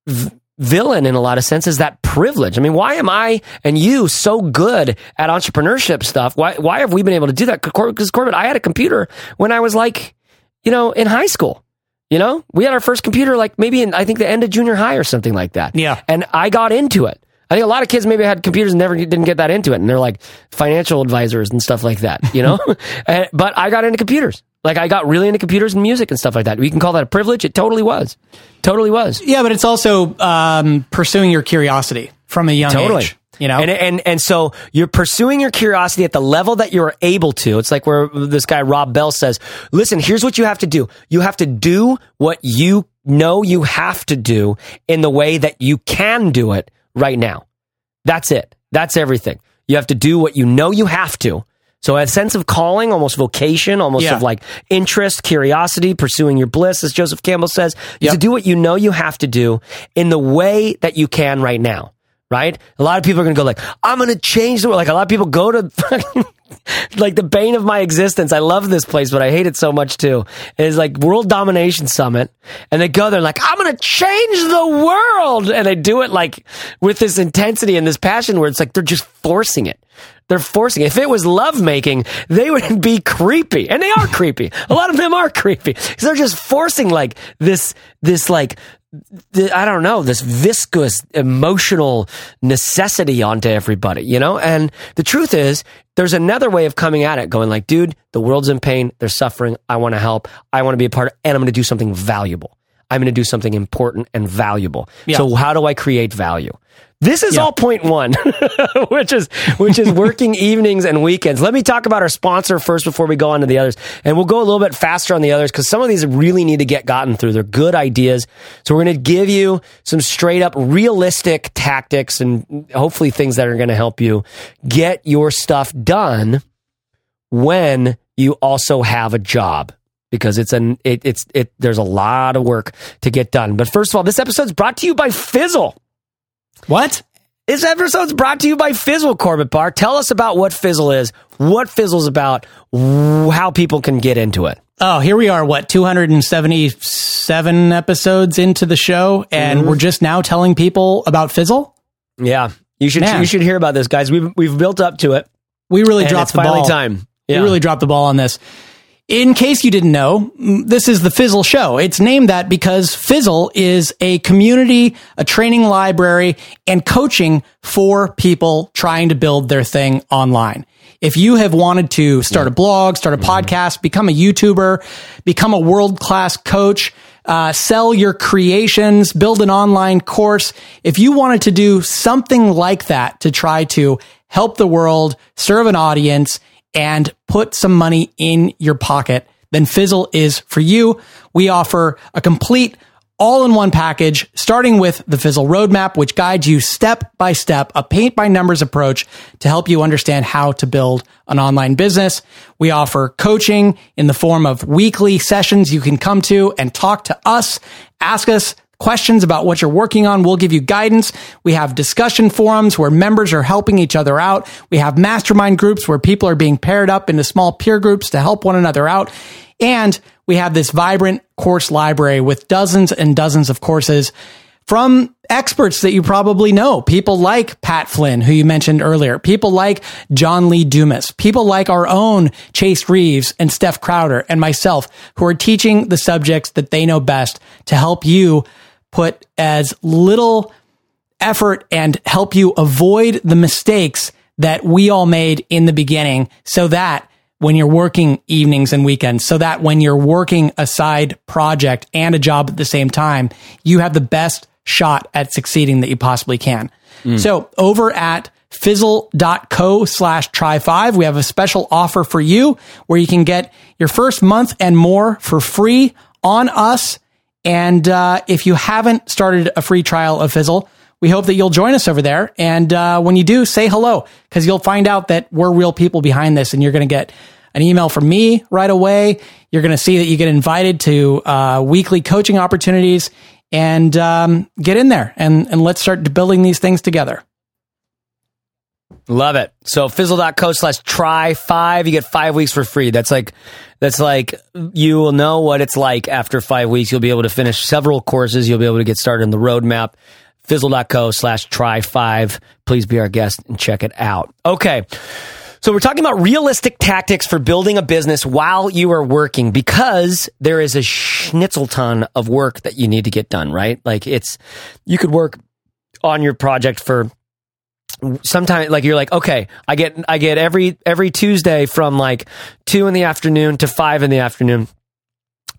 v- villain in a lot of senses that privilege. I mean why am i and you so good at entrepreneurship stuff? Why why have we been able to do that? Because corbett i had a computer when i was like you know in high school you know? We had our first computer like maybe in i think the end of junior high or something like that. Yeah. And i got into it I think a lot of kids maybe had computers and never didn't get that into it, and they're like financial advisors and stuff like that, you know. and, but I got into computers. Like I got really into computers and music and stuff like that. We can call that a privilege. It totally was, totally was. Yeah, but it's also um, pursuing your curiosity from a young totally. age. You know, and, and and so you're pursuing your curiosity at the level that you're able to. It's like where this guy Rob Bell says, "Listen, here's what you have to do. You have to do what you know you have to do in the way that you can do it right now. That's it. That's everything. You have to do what you know you have to. So a sense of calling, almost vocation, almost yeah. of like interest, curiosity, pursuing your bliss, as Joseph Campbell says, yep. to do what you know you have to do in the way that you can right now. Right? A lot of people are going to go like, I'm going to change the world. Like a lot of people go to like the bane of my existence. I love this place, but I hate it so much too. Is like World Domination Summit, and they go there like I'm to change the world, and they do it like with this intensity and this passion, where it's like they're just forcing it. They're forcing. It. If it was lovemaking, they would be creepy, and they are creepy. A lot of them are creepy. So they're just forcing like this, this like I don't know, this viscous emotional necessity onto everybody, you know? And the truth is, there's another way of coming at it, going like, dude, the world's in pain. They're suffering. I want to help. I want to be a part of, and I'm going to do something valuable. I'm going to do something important and valuable. Yeah. So how do I create value? This is yeah. all point one, which is which is working evenings and weekends. Let me talk about our sponsor first before we go on to the others, and we'll go a little bit faster on the others because some of these really need to get gotten through. They're good ideas, so we're going to give you some straight up realistic tactics and hopefully things that are going to help you get your stuff done when you also have a job because it's an it, it's it there's a lot of work to get done. But first of all, this episode is brought to you by Fizzle. What? This episode's brought to you by Fizzle Corbett Barr. Tell us about what Fizzle is, what Fizzle's about, how people can get into it. Oh, here we are, what, 277 episodes into the show, and mm-hmm. we're just now telling people about Fizzle? Yeah. You should Man. you should hear about this, guys. We've we've built up to it. We really dropped the ball. time. Yeah. We really dropped the ball on this. In case you didn't know, this is the Fizzle Show. It's named that because Fizzle is a community, a training library, and coaching for people trying to build their thing online. If you have wanted to start a blog, start a mm-hmm. podcast, become a YouTuber, become a world class coach, uh, sell your creations, build an online course, if you wanted to do something like that to try to help the world, serve an audience, and put some money in your pocket, then Fizzle is for you. We offer a complete all in one package, starting with the Fizzle Roadmap, which guides you step by step, a paint by numbers approach to help you understand how to build an online business. We offer coaching in the form of weekly sessions you can come to and talk to us, ask us questions about what you're working on. We'll give you guidance. We have discussion forums where members are helping each other out. We have mastermind groups where people are being paired up into small peer groups to help one another out. And we have this vibrant course library with dozens and dozens of courses from experts that you probably know. People like Pat Flynn, who you mentioned earlier. People like John Lee Dumas. People like our own Chase Reeves and Steph Crowder and myself, who are teaching the subjects that they know best to help you put as little effort and help you avoid the mistakes that we all made in the beginning so that when you're working evenings and weekends, so that when you're working a side project and a job at the same time, you have the best shot at succeeding that you possibly can. Mm. So over at fizzle.co slash try five, we have a special offer for you where you can get your first month and more for free on us and uh, if you haven't started a free trial of Fizzle, we hope that you'll join us over there. And uh, when you do, say hello because you'll find out that we're real people behind this, and you're going to get an email from me right away. You're going to see that you get invited to uh, weekly coaching opportunities, and um, get in there and and let's start building these things together. Love it. So fizzle.co slash try five. You get five weeks for free. That's like, that's like, you will know what it's like after five weeks. You'll be able to finish several courses. You'll be able to get started in the roadmap. Fizzle.co slash try five. Please be our guest and check it out. Okay. So we're talking about realistic tactics for building a business while you are working because there is a schnitzel ton of work that you need to get done, right? Like it's, you could work on your project for sometimes like you're like okay i get i get every every tuesday from like two in the afternoon to five in the afternoon.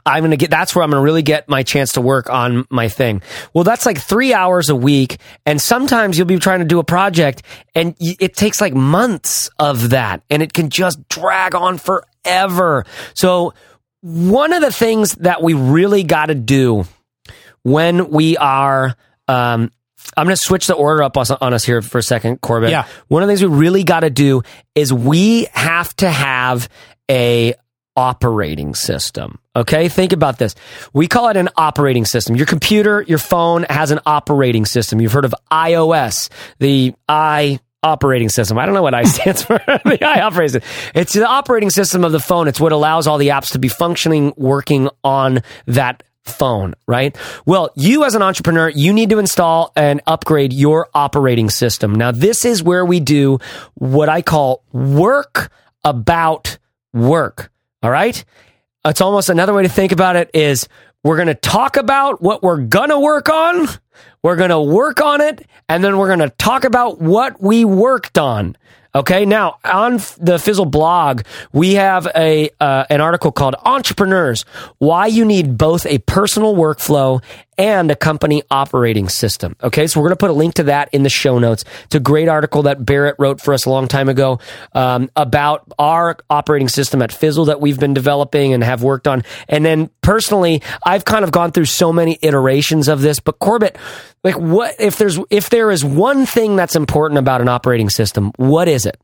I'm gonna get that's where i'm gonna really get my chance to work on my thing. Well that's like three hours a week and sometimes you'll be trying to do a project and it takes like months of that and it can just drag on forever. So one of the things that we really got to do when we are um, I'm going to switch the order up on us here for a second, Corbett. Yeah. One of the things we really got to do is we have to have a operating system. Okay. Think about this. We call it an operating system. Your computer, your phone has an operating system. You've heard of iOS, the i operating system. I don't know what I stands for. the I operating system. It's the operating system of the phone. It's what allows all the apps to be functioning, working on that phone, right? Well, you as an entrepreneur, you need to install and upgrade your operating system. Now, this is where we do what I call work about work. All right. It's almost another way to think about it is we're going to talk about what we're going to work on. We're going to work on it. And then we're going to talk about what we worked on. Okay, now on the Fizzle blog, we have a uh, an article called "Entrepreneurs: Why You Need Both a Personal Workflow and a Company Operating System." Okay, so we're going to put a link to that in the show notes. It's a great article that Barrett wrote for us a long time ago um, about our operating system at Fizzle that we've been developing and have worked on. And then personally, I've kind of gone through so many iterations of this. But Corbett, like, what if there's if there is one thing that's important about an operating system? What is it?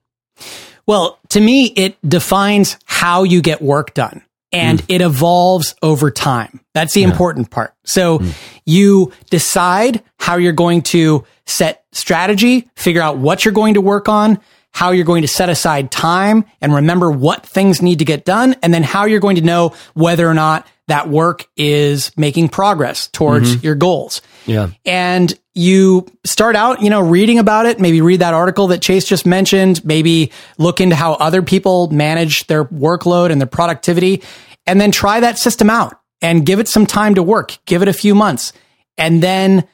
Well, to me, it defines how you get work done and mm. it evolves over time. That's the yeah. important part. So mm. you decide how you're going to set strategy, figure out what you're going to work on, how you're going to set aside time and remember what things need to get done, and then how you're going to know whether or not that work is making progress towards mm-hmm. your goals. Yeah. And you start out, you know, reading about it, maybe read that article that Chase just mentioned, maybe look into how other people manage their workload and their productivity, and then try that system out and give it some time to work. Give it a few months and then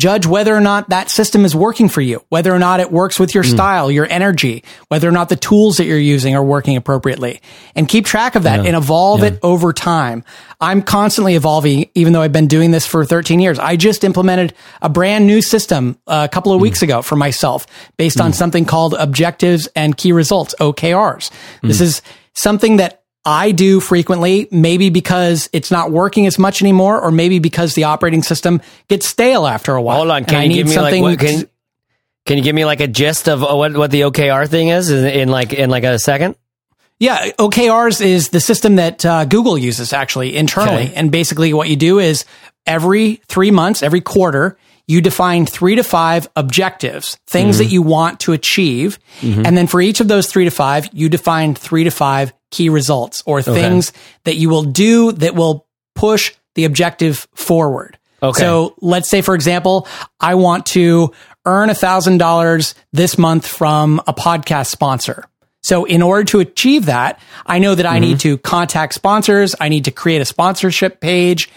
Judge whether or not that system is working for you, whether or not it works with your mm. style, your energy, whether or not the tools that you're using are working appropriately and keep track of that yeah. and evolve yeah. it over time. I'm constantly evolving, even though I've been doing this for 13 years. I just implemented a brand new system a couple of mm. weeks ago for myself based mm. on something called objectives and key results, OKRs. This mm. is something that I do frequently, maybe because it's not working as much anymore, or maybe because the operating system gets stale after a while. Hold on, can you give me like what, can, can you give me like a gist of what what the OKR thing is in, in like in like a second? Yeah, OKRs is the system that uh, Google uses actually internally. Okay. And basically, what you do is every three months, every quarter, you define three to five objectives, things Mm-hmm. that you want to achieve. And then for each of those three to five, you define three to five key results or things that you will do that will push the objective forward. Okay. So let's say, for example, I want to earn a thousand dollars this month from a podcast sponsor. So in order to achieve that, I know that I Mm-hmm. need to contact sponsors. I need to create a sponsorship page.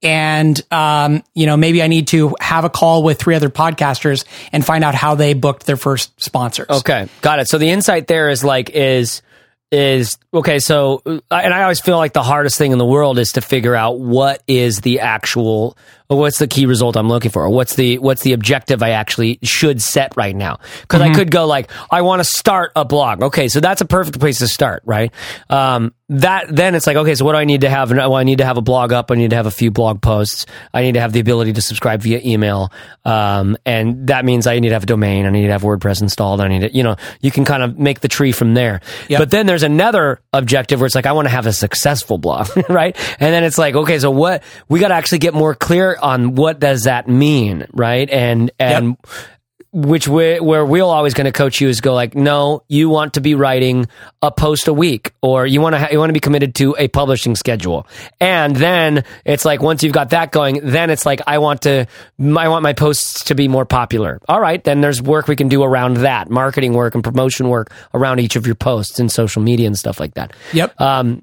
And, um, you know, maybe I need to have a call with three other podcasters and find out how they booked their first sponsors. Okay, got it. So the insight there is like is is okay. So uh, and I always feel like the hardest thing in the world is to figure out what is the actual or what's the key result I'm looking for, or what's the what's the objective I actually should set right now. Because I could go like I want to start a blog. Okay, so that's a perfect place to start, right? Um, that then it's like okay, so what do I need to have? Well, I need to have a blog up. I need to have a few blog posts. I need to have the ability to subscribe via email, um, and that means I need to have a domain. I need to have WordPress installed. I need to, you know, you can kind of make the tree from there. Yep. But then there's another objective where it's like I want to have a successful blog, right? And then it's like okay, so what we got to actually get more clear on what does that mean, right? And and which way, where we're always going to coach you is go like, no, you want to be writing a post a week, or you want to ha- you want to be committed to a publishing schedule, and then it's like once you've got that going, then it's like I want to I want my posts to be more popular. All right, then there's work we can do around that, marketing work and promotion work around each of your posts and social media and stuff like that. Yep. Um,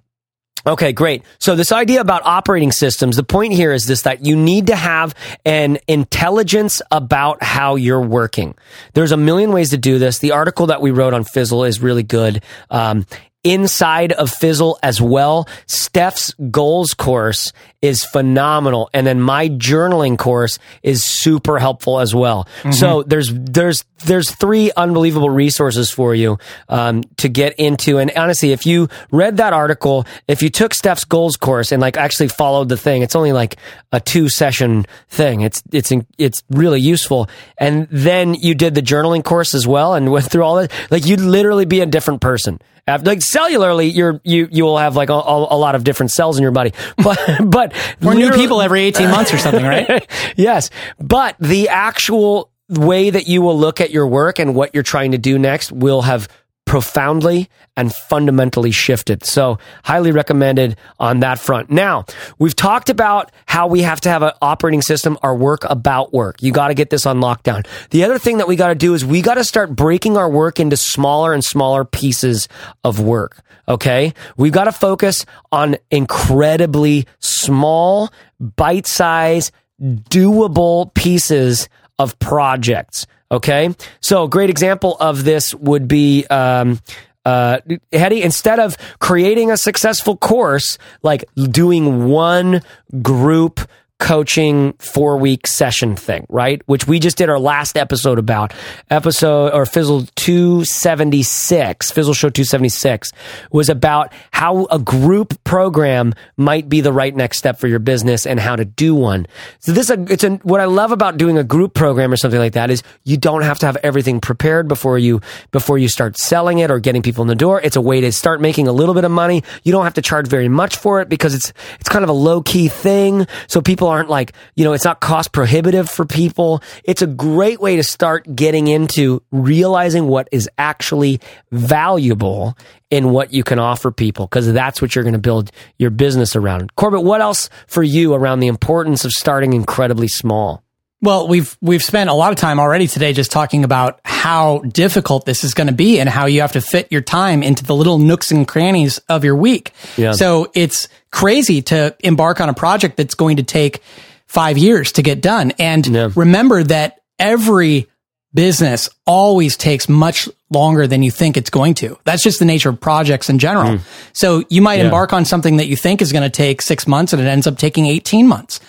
Okay, great. So this idea about operating systems, the point here is this that you need to have an intelligence about how you're working. There's a million ways to do this. The article that we wrote on Fizzle is really good. Um, inside of Fizzle as well, Steph's goals course is phenomenal. And then my journaling course is super helpful as well. So there's, there's, there's three unbelievable resources for you, um, to get into. And honestly, if you read that article, if you took Steph's goals course and like actually followed the thing, it's only like a two session thing. It's, it's, it's really useful. And then you did the journaling course as well and went through all that. Like you'd literally be a different person. After- Like cellularly, you're, you, you will have like a, a, lot of different cells in your body, but, but We're new people every 18 months or something, right? yes. But the actual way that you will look at your work and what you're trying to do next will have profoundly and fundamentally shifted. So highly recommended on that front. Now, we've talked about how we have to have an operating system, our work about work. You got to get this on lockdown. The other thing that we got to do is we got to start breaking our work into smaller and smaller pieces of work. Okay. We've got to focus on incredibly small, bite size, doable pieces of projects. Okay. So a great example of this would be, um, uh, Hetty, instead of creating a successful course, like doing one group coaching four week session thing, right? Which we just did our last episode about. Episode or Fizzle 276, Fizzle Show 276 was about how a group program might be the right next step for your business and how to do one. So this, it's a, what I love about doing a group program or something like that is you don't have to have everything prepared before you, before you start selling it or getting people in the door. It's a way to start making a little bit of money. You don't have to charge very much for it because it's, it's kind of a low key thing. So people aren't like, you know, it's not cost prohibitive for people. It's a great way to start getting into realizing what is actually valuable in what you can offer people because that's what you're going to build your business around. Corbett, what else for you around the importance of starting incredibly small? Well, we've we've spent a lot of time already today just talking about how difficult this is going to be and how you have to fit your time into the little nooks and crannies of your week. Yeah. So it's crazy to embark on a project that's going to take 5 years to get done. And Yeah. remember that every business always takes much longer than you think it's going to. That's just the nature of projects in general. Mm. So you might embark on something that you think is going to take 6 months and it ends up taking 18 months.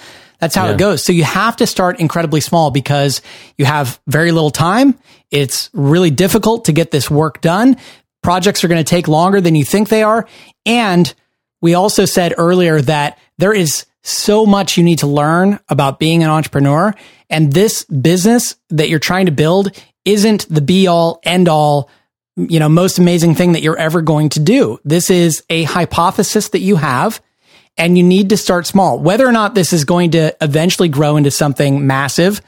That's how Yeah. it goes. So you have to start incredibly small because you have very little time. It's really difficult to get this work done. projects are going to take longer than you think they are. And we also said earlier that there is so much you need to learn about being an entrepreneur. And this business that you're trying to build isn't the be all end all, you know, most amazing thing that you're ever going to do. This is a hypothesis that you have and you need to start small. Whether or not this is going to eventually grow into something massive,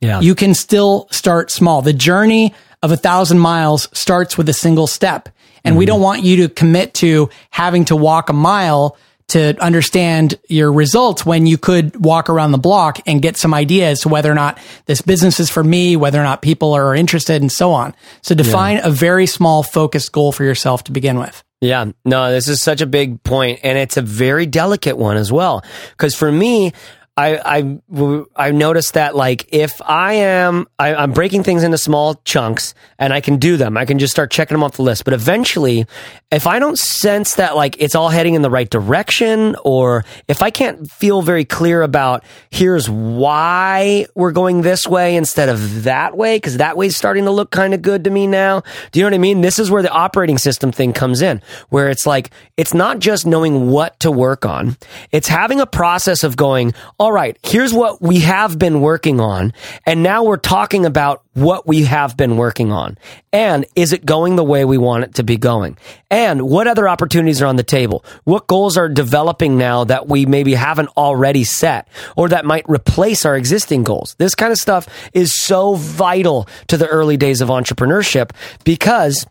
Yeah. you can still start small. The journey of a thousand miles starts with a single step. And we mm-hmm. don't want you to commit to having to walk a mile to understand your results when you could walk around the block and get some idea as to whether or not this business is for me, whether or not people are interested and so on. So define a very small focused goal for yourself to begin with. Yeah, no, this is such a big point, and it's a very delicate one as well. Because for me, I I I noticed that like if I am I, I'm breaking things into small chunks and I can do them, I can just start checking them off the list. But eventually, if I don't sense that like it's all heading in the right direction, or if I can't feel very clear about here's why we're going this way instead of that way, because that way's starting to look kind of good to me now. Do you know what I mean? This is where the operating system thing comes in, where it's like it's not just knowing what to work on; it's having a process of going. All right, here's what we have been working on. And now we're talking about what we have been working on. And is it going the way we want it to be going? And what other opportunities are on the table? What goals are developing now that we maybe haven't already set or that might replace our existing goals? This kind of stuff is so vital to the early days of entrepreneurship because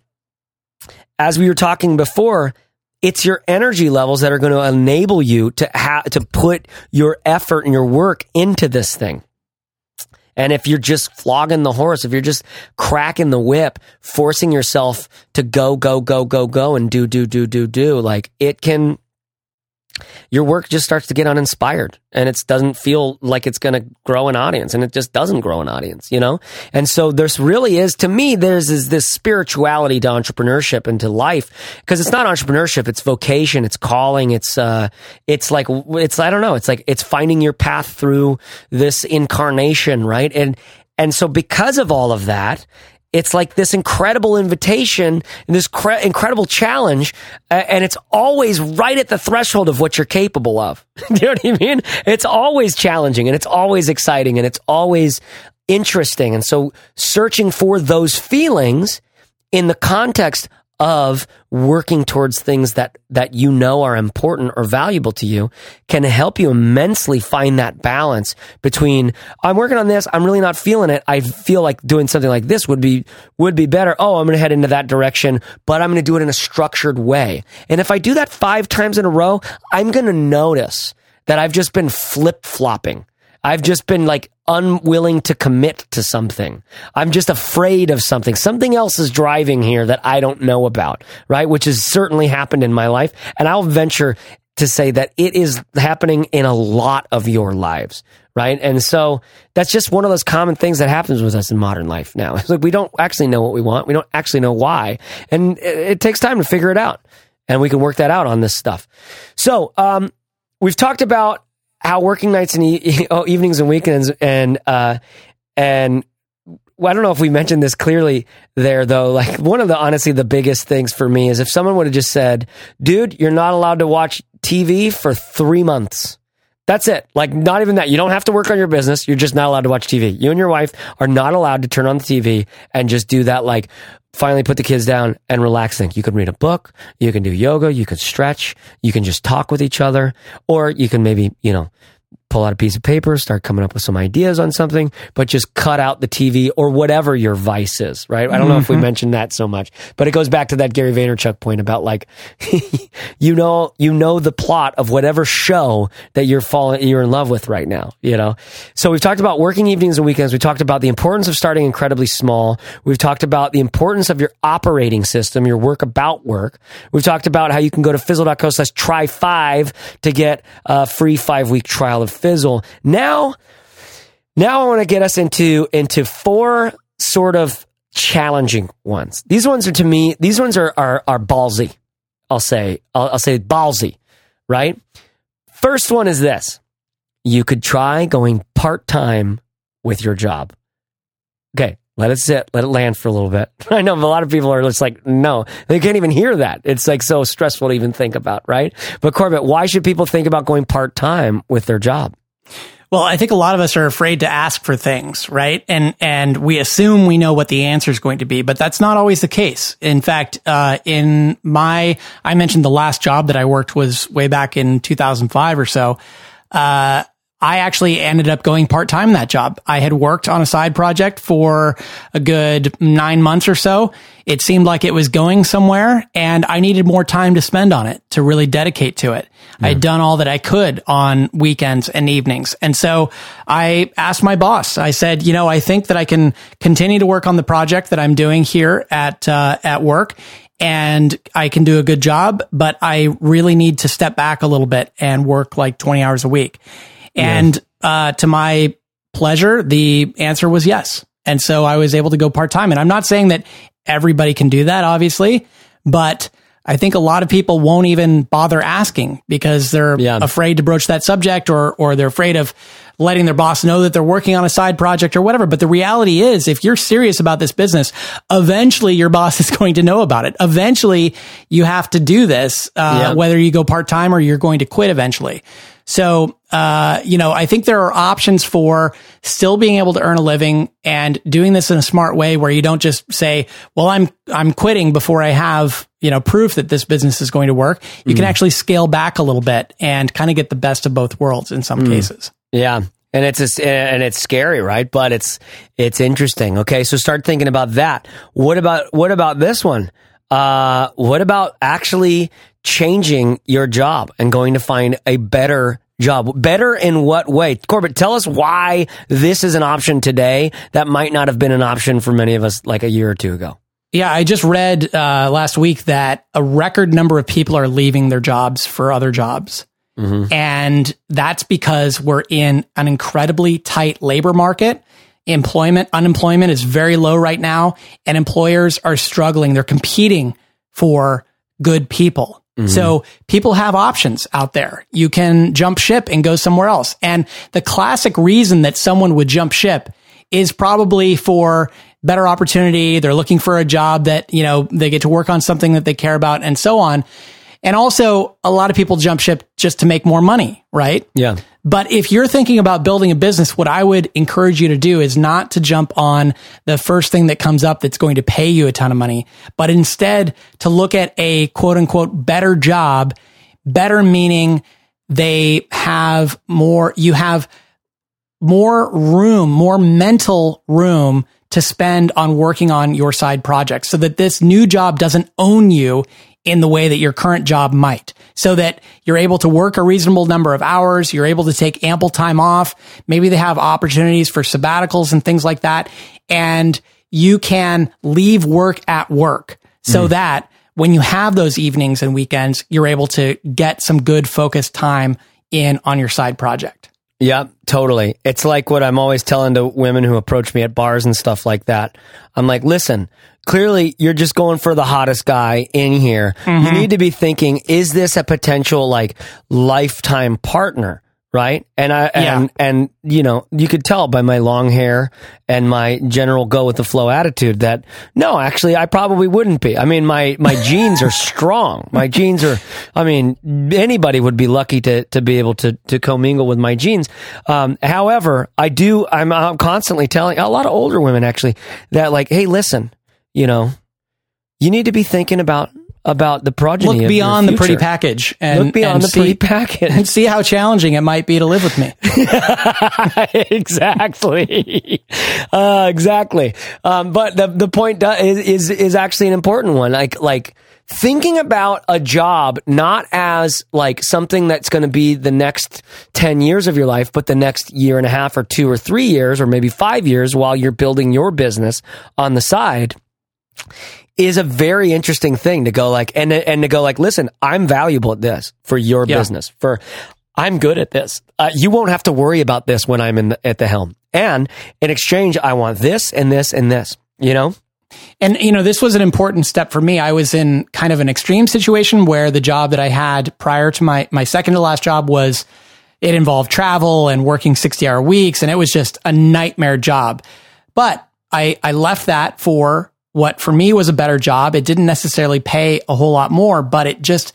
as we were talking before, it's your energy levels that are going to enable you to ha- to put your effort and your work into this thing. And if you're just flogging the horse, if you're just cracking the whip, forcing yourself to go, go, go, go, go and do, do, do, do, do, like it can, your work just starts to get uninspired and it doesn't feel like it's going to grow an audience and it just doesn't grow an audience, you know? And so there's really is, to me, there's is this spirituality to entrepreneurship and to life because it's not entrepreneurship, it's vocation, it's calling, it's, uh, it's like, it's, I don't know, it's like, it's finding your path through this incarnation, right? And, and so because of all of that, it's like this incredible invitation and this cre- incredible challenge, uh, and it's always right at the threshold of what you're capable of. you know what I mean? It's always challenging and it's always exciting and it's always interesting. And so searching for those feelings in the context of working towards things that that you know are important or valuable to you can help you immensely find that balance between I'm working on this I'm really not feeling it I feel like doing something like this would be would be better oh I'm going to head into that direction but I'm going to do it in a structured way. And if I do that 5 times in a row I'm going to notice that I've just been flip-flopping I've just been like unwilling to commit to something. I'm just afraid of something. Something else is driving here that I don't know about, right? Which has certainly happened in my life. And I'll venture to say that it is happening in a lot of your lives, right? And so that's just one of those common things that happens with us in modern life now. It's like we don't actually know what we want. We don't actually know why. And it, it takes time to figure it out. And we can work that out on this stuff. So, um, we've talked about how working nights and e- evenings and weekends and uh and well, I don't know if we mentioned this clearly there though. Like one of the honestly the biggest things for me is if someone would have just said, "Dude, you're not allowed to watch TV for 3 months." That's it. Like not even that. You don't have to work on your business. You're just not allowed to watch TV. You and your wife are not allowed to turn on the TV and just do that like finally put the kids down and relax thing. You can read a book, you can do yoga, you can stretch, you can just talk with each other, or you can maybe, you know, pull out a piece of paper, start coming up with some ideas on something, but just cut out the TV or whatever your vice is, right? I don't know if we mm-hmm. mentioned that so much, but it goes back to that Gary Vaynerchuk point about like, you know, you know the plot of whatever show that you're falling, you're in love with right now, you know? So we've talked about working evenings and weekends. We talked about the importance of starting incredibly small. We've talked about the importance of your operating system, your work about work. We've talked about how you can go to fizzle.co slash try five to get a free five week trial of Fizzle. Now, now I want to get us into into four sort of challenging ones. These ones are to me. These ones are are, are ballsy. I'll say. I'll, I'll say ballsy. Right. First one is this: you could try going part time with your job. Okay, Let it sit. Let it land for a little bit. I know a lot of people are just like, no, they can't even hear that. It's like so stressful to even think about, right? But Corbett, why should people think about going part time with their job? Well, I think a lot of us are afraid to ask for things, right? And and we assume we know what the answer is going to be, but that's not always the case. In fact, uh, in my, I mentioned the last job that I worked was way back in 2005 or so. Uh, I actually ended up going part time that job. I had worked on a side project for a good nine months or so. It seemed like it was going somewhere and I needed more time to spend on it to really dedicate to it. I had done all that I could on weekends and evenings. And so I asked my boss, I said, you know, I think that I can continue to work on the project that I'm doing here at, uh, at work and I can do a good job, but I really need to step back a little bit and work like 20 hours a week. And uh, to my pleasure, the answer was yes. And so I was able to go part time. And I'm not saying that everybody can do that, obviously, but I think a lot of people won't even bother asking because they're yeah. afraid to broach that subject or or they're afraid of letting their boss know that they're working on a side project or whatever. But the reality is, if you're serious about this business, eventually your boss is going to know about it. Eventually, you have to do this, uh, yeah. whether you go part time or you're going to quit eventually. So, uh, you know, I think there are options for still being able to earn a living and doing this in a smart way where you don't just say, well, I'm, I'm quitting before I have, you know, proof that this business is going to work. You mm. can actually scale back a little bit and kind of get the best of both worlds in some mm. cases. Yeah. And it's a, and it's scary, right? But it's it's interesting. Okay, so start thinking about that. What about what about this one? Uh, what about actually changing your job and going to find a better job. Better in what way? Corbett, tell us why this is an option today that might not have been an option for many of us like a year or two ago. Yeah, I just read uh, last week that a record number of people are leaving their jobs for other jobs. Mm-hmm. And that's because we're in an incredibly tight labor market. Employment, unemployment is very low right now, and employers are struggling. They're competing for good people. Mm-hmm. So people have options out there. You can jump ship and go somewhere else. And the classic reason that someone would jump ship is probably for better opportunity. They're looking for a job that, you know, they get to work on something that they care about and so on. And also a lot of people jump ship just to make more money, right? Yeah. But if you're thinking about building a business, what I would encourage you to do is not to jump on the first thing that comes up that's going to pay you a ton of money, but instead to look at a quote unquote better job, better meaning they have more, you have more room, more mental room to spend on working on your side projects so that this new job doesn't own you in the way that your current job might so that you're able to work a reasonable number of hours. You're able to take ample time off. Maybe they have opportunities for sabbaticals and things like that. And you can leave work at work so mm. that when you have those evenings and weekends, you're able to get some good focused time in on your side project. Yep, totally. It's like what I'm always telling to women who approach me at bars and stuff like that. I'm like, listen, clearly you're just going for the hottest guy in here. Mm-hmm. You need to be thinking, is this a potential like lifetime partner? Right. And I, and, yeah. and, you know, you could tell by my long hair and my general go with the flow attitude that no, actually, I probably wouldn't be. I mean, my, my genes are strong. My genes are, I mean, anybody would be lucky to, to be able to, to commingle with my genes. Um, however, I do, I'm, I'm constantly telling a lot of older women actually that like, hey, listen, you know, you need to be thinking about about the progeny. Look beyond the pretty package and look beyond and the see, pretty package and see how challenging it might be to live with me. exactly, uh, exactly. Um, but the the point is, is is actually an important one. Like like thinking about a job not as like something that's going to be the next 10 years of your life, but the next year and a half or two or three years or maybe five years while you're building your business on the side is a very interesting thing to go like and and to go like listen i'm valuable at this for your yeah. business for i'm good at this. Uh, you won't have to worry about this when i'm in the, at the helm. And in exchange i want this and this and this you know? And you know this was an important step for me. I was in kind of an extreme situation where the job that i had prior to my my second to last job was it involved travel and working 60 hour weeks and it was just a nightmare job. But I, I left that for what for me was a better job. It didn't necessarily pay a whole lot more, but it just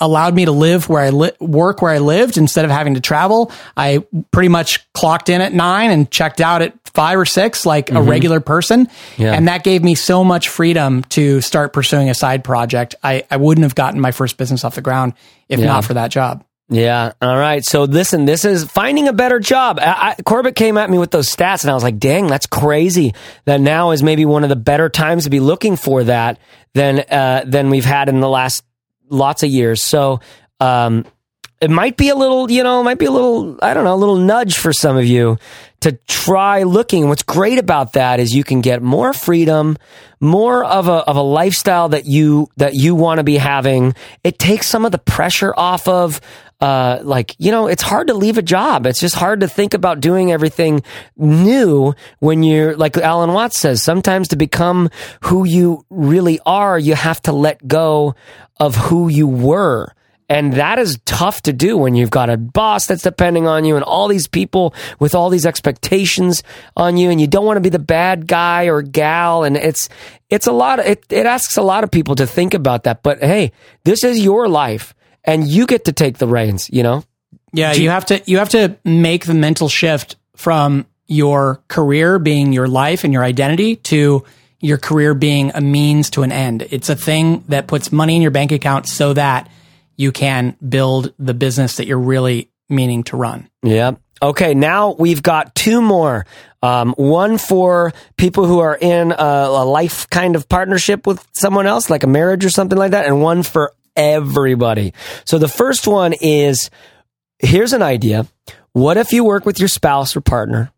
allowed me to live where I li- work where I lived instead of having to travel. I pretty much clocked in at nine and checked out at five or six like a mm-hmm. regular person. Yeah. And that gave me so much freedom to start pursuing a side project. I, I wouldn't have gotten my first business off the ground if Yeah. not for that job. Yeah. All right. So listen, this is finding a better job. I, I, Corbett came at me with those stats, and I was like, "Dang, that's crazy." That now is maybe one of the better times to be looking for that than uh, than we've had in the last lots of years. So um, it might be a little, you know, might be a little, I don't know, a little nudge for some of you to try looking. What's great about that is you can get more freedom, more of a of a lifestyle that you that you want to be having. It takes some of the pressure off of uh like you know it's hard to leave a job. It's just hard to think about doing everything new when you're like alan watts says sometimes to become who you really are you have to let go of who you were. And that is tough to do when you've got a boss that's depending on you and all these people with all these expectations on you and you don't want to be the bad guy or gal. And it's it's a lot it, it asks a lot of people to think about that. But hey this is your life and you get to take the reins you know Yeah, you have to you have to make the mental shift from your career being your life and your identity to your career being a means to an end. It's a thing that puts money in your bank account so that you can build the business that you're really meaning to run. Yeah. Okay, now we've got two more. Um, one for people who are in a, a life kind of partnership with someone else, like a marriage or something like that, and one for everybody. So the first one is here's an idea. What if you work with your spouse or partner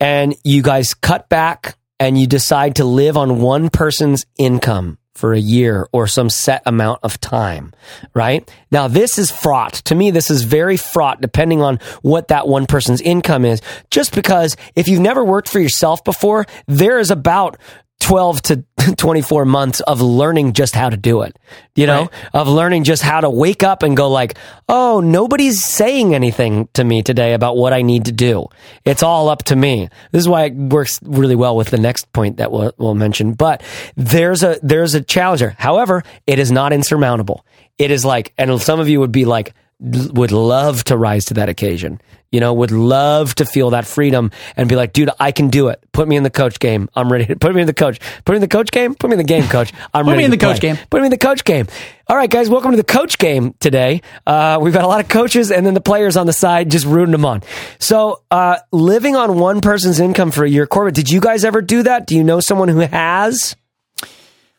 and you guys cut back and you decide to live on one person's income for a year or some set amount of time, right? Now, this is fraught. To me, this is very fraught depending on what that one person's income is. Just because if you've never worked for yourself before, there is about 12 to 24 months of learning just how to do it, you know, Right. of learning just how to wake up and go like, oh, nobody's saying anything to me today about what I need to do. It's all up to me. This is why it works really well with the next point that we'll, we'll mention. But there's a there's a challenger. However, it is not insurmountable. It is like, and some of you would be like, would love to rise to that occasion. You know, would love to feel that freedom and be like, dude, I can do it. Put me in the coach game. I'm ready. To, put me in the coach. Put me in the coach game. Put me in the game, coach. I'm Put ready me in the coach game. Put me in the coach game. All right, guys, welcome to the coach game today. Uh, we've got a lot of coaches and then the players on the side just rooting them on. So, uh, living on one person's income for a year, Corbett, did you guys ever do that? Do you know someone who has?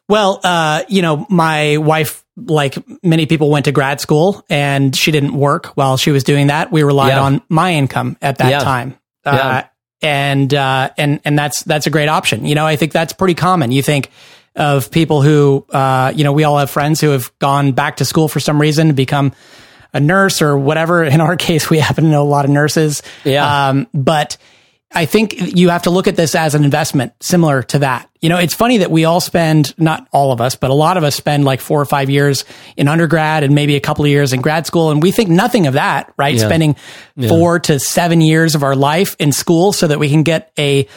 Well, uh, you know, my wife, like many people, went to grad school and she didn't work while she was doing that. We relied Yeah. on my income at that Yeah. time. Yeah. Uh, and, uh, and, and that's, that's a great option. You know, I think that's pretty common. You think of people who, uh, you know, we all have friends who have gone back to school for some reason to become a nurse or whatever. In our case, we happen to know a lot of nurses. Yeah. Um, but I think you have to look at this as an investment similar to that. You know, it's funny that we all spend, not all of us, but a lot of us spend like four or five years in undergrad and maybe a couple of years in grad school. And we think nothing of that, right? Yeah. Spending four to seven years of our life in school so that we can get a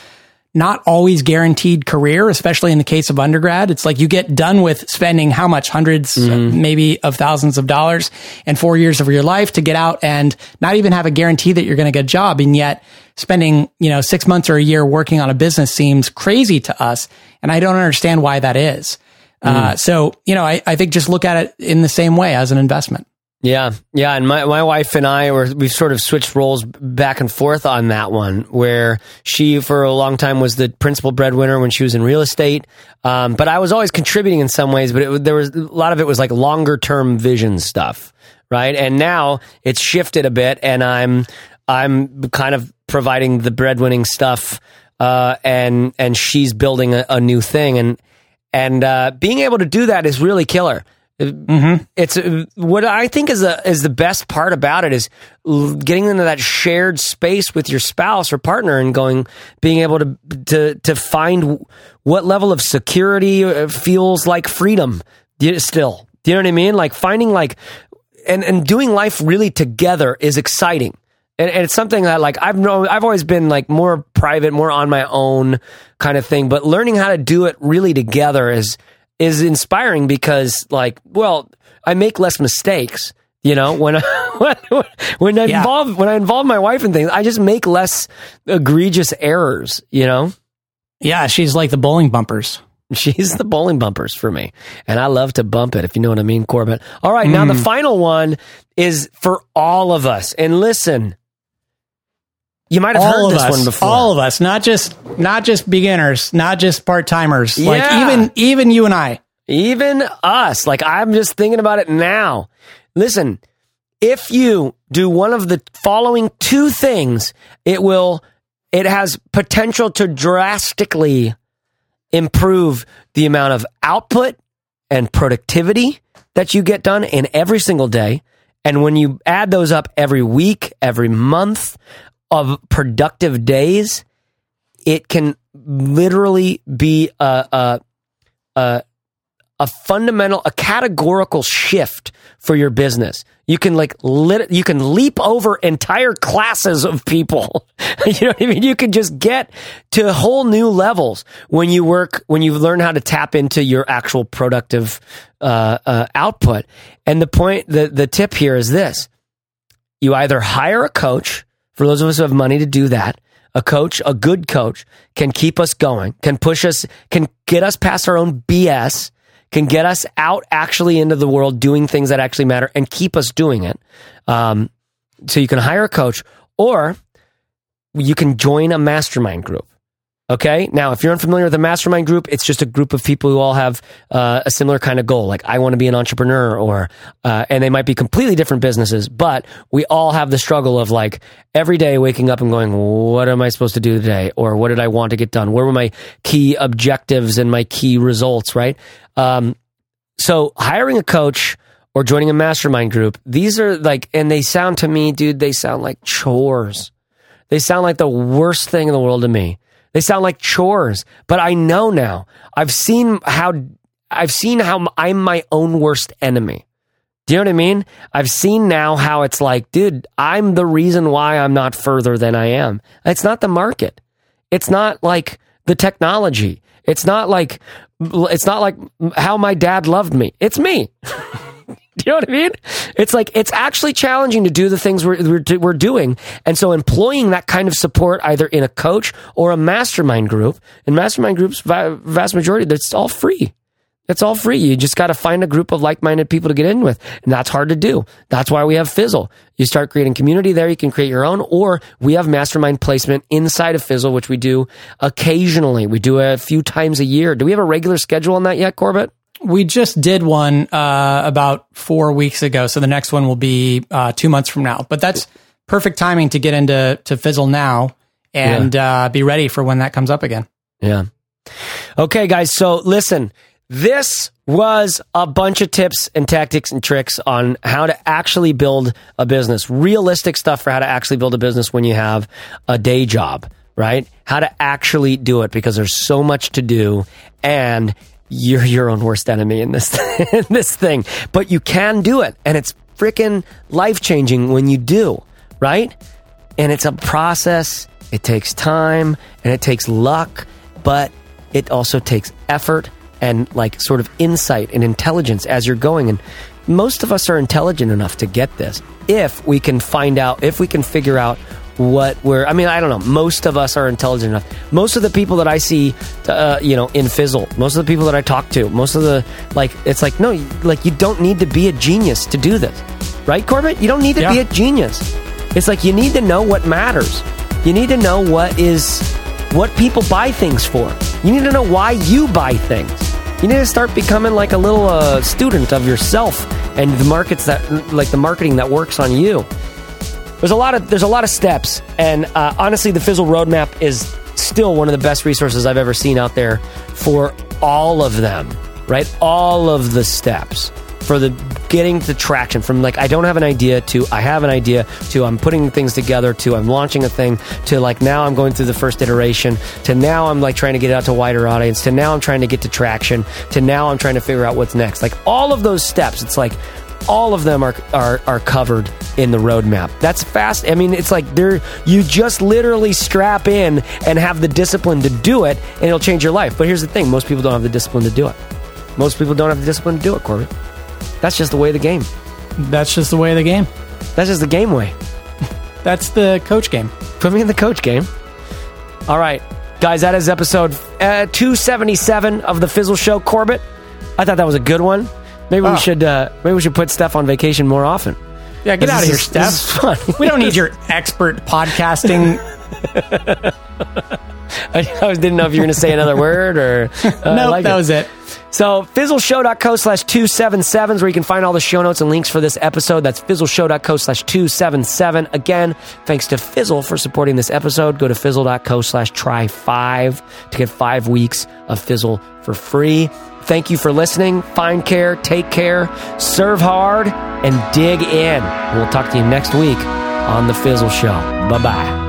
not always guaranteed career, especially in the case of undergrad. It's like you get done with spending how much 100s maybe of thousands of dollars and four years of your life to get out and not even have a guarantee that you're going to get a job. And yet spending, you know, six months or a year working on a business seems crazy to us. And I don't understand why that is. Uh, so, you know, I, I think just look at it in the same way as an investment. Yeah, yeah, and my, my wife and I were we've sort of switched roles back and forth on that one. Where she for a long time was the principal breadwinner when she was in real estate, um, but I was always contributing in some ways. But it, there was a lot of it was like longer term vision stuff, right? And now it's shifted a bit, and I'm I'm kind of providing the breadwinning stuff, uh, and and she's building a, a new thing, and and uh, being able to do that is really killer. It's uh, what I think is a, is the best part about it is getting into that shared space with your spouse or partner and going, being able to to to find what level of security uh, feels like freedom. Still, do you know what I mean? Like finding like and and doing life really together is exciting. and, and it's something that like I've known I've always been like more private, more on my own kind of thing. But learning how to do it really together is is inspiring because like well I make less mistakes. You know, when I, when, I Yeah. involve when I involve my wife in things, I just make less egregious errors. You know, Yeah, she's like the bowling bumpers. she's the bowling bumpers for me, and I love to bump it. If you know what I mean, Corbett. All right, now the Mm. final one is for all of us. And listen, you might have all heard of this us, one before. all of us, not just not just beginners, not just part timers. Like even even you and I. Even us. Like, I'm just thinking about it now. Listen, if you do one of the following two things, it will, it has potential to drastically improve the amount of output and productivity that you get done in every single day. And when you add those up every week, every month of productive days, it can literally be a, a, a a fundamental, a categorical shift for your business. You can like lit, you can leap over entire classes of people. you know what I mean? You can just get to whole new levels when you work, when you learn how to tap into your actual productive uh, uh, output. And the point, the the tip here is this: you either hire a coach for those of us who have money to do that. A coach, a good coach, can keep us going, can push us, can get us past our own BS, can get us out actually into the world doing things that actually matter and keep us doing it. Um, so you can hire a coach or you can join a mastermind group. Okay. Now, if you're unfamiliar with a mastermind group, it's just a group of people who all have uh, a similar kind of goal. Like, I want to be an entrepreneur, or, uh, and they might be completely different businesses, but we all have the struggle of like every day waking up and going, what am I supposed to do today? Or what did I want to get done? Where were my key objectives and my key results, right? Um, so hiring a coach or joining a mastermind group, these are like, and they sound to me, dude, they sound like chores. They sound like the worst thing in the world to me. They sound like chores, but I know now. I've seen how I've seen how I'm my own worst enemy. Do you know what I mean? I've seen now how it's like, dude, I'm the reason why I'm not further than I am. It's not the market. It's not like the technology. It's not like it's not like how my dad loved me. It's me. Do you know what I mean? It's like it's actually challenging to do the things we're, we're we're doing, and so employing that kind of support either in a coach or a mastermind group. And mastermind groups, va- vast majority, that's all free. It's all free. You just got to find a group of like-minded people to get in with, and that's hard to do. That's why we have Fizzle. You start creating community there. You can create your own, or we have mastermind placement inside of Fizzle, which we do occasionally. We do a few times a year. Do we have a regular schedule on that yet, Corbett? We just did one uh, about four weeks ago, so the next one will be uh, two months from now. But that's perfect timing to get into to Fizzle now and uh, be ready for when that comes up again. Yeah. Okay, guys. So listen, this was a bunch of tips and tactics and tricks on how to actually build a business. Realistic stuff for how to actually build a business when you have a day job, right? How to actually do it because there's so much to do and you're your own worst enemy in this in this thing. But you can do it and it's freaking life-changing when you do, right? and it's a process. It takes time and it takes luck, but it also takes effort and like sort of insight and intelligence as you're going. And most of us are intelligent enough to get this if we can find out, if we can figure out what we're. I mean, I don't know. Most of us are intelligent enough. Most of the people that I see, uh, you know, in Fizzle, most of the people that I talk to, most of the like, it's like no, like you don't need to be a genius to do this, right, Corbett? You don't need to be a genius. It's like you need to know what matters. You need to know what is what people buy things for. You need to know why you buy things. You need to start becoming like a little uh, student of yourself and the markets that like the marketing that works on you. There's a lot of there's a lot of steps, and uh, honestly, the Fizzle roadmap is still one of the best resources I've ever seen out there for all of them. Right, all of the steps for the getting the traction from like I don't have an idea to I have an idea to I'm putting things together to I'm launching a thing to like now I'm going through the first iteration to now I'm like trying to get out to wider audience to now I'm trying to get to traction to now I'm trying to figure out what's next like all of those steps it's like all of them are are, are covered in the roadmap. That's fast. I mean, it's like there you just literally strap in and have the discipline to do it, and it'll change your life. But here's the thing: most people don't have the discipline to do it. Most people don't have the discipline to do it, Corbett. That's just the way of the game. That's just the way of the game. That's just the game way. That's the coach game. Put me in the coach game. All right, guys, that is episode uh, 277 of the Fizzle Show. Corbett, I thought that was a good one. Maybe we Oh. should uh, maybe we should put Steph on vacation more often. Yeah, get out of here, is- this is Steph. fun. We don't need your expert podcasting. I, I didn't know if you were going to say another word or. Uh, nope, like that it. was it. So, fizzleshow.co slash 277 is where you can find all the show notes and links for this episode. That's fizzleshow.co slash 277. Again, thanks to Fizzle for supporting this episode. Go to fizzle.co slash try five to get five weeks of Fizzle for free. Thank you for listening. Find care, take care, serve hard, and dig in. We'll talk to you next week on The Fizzle Show. Bye bye.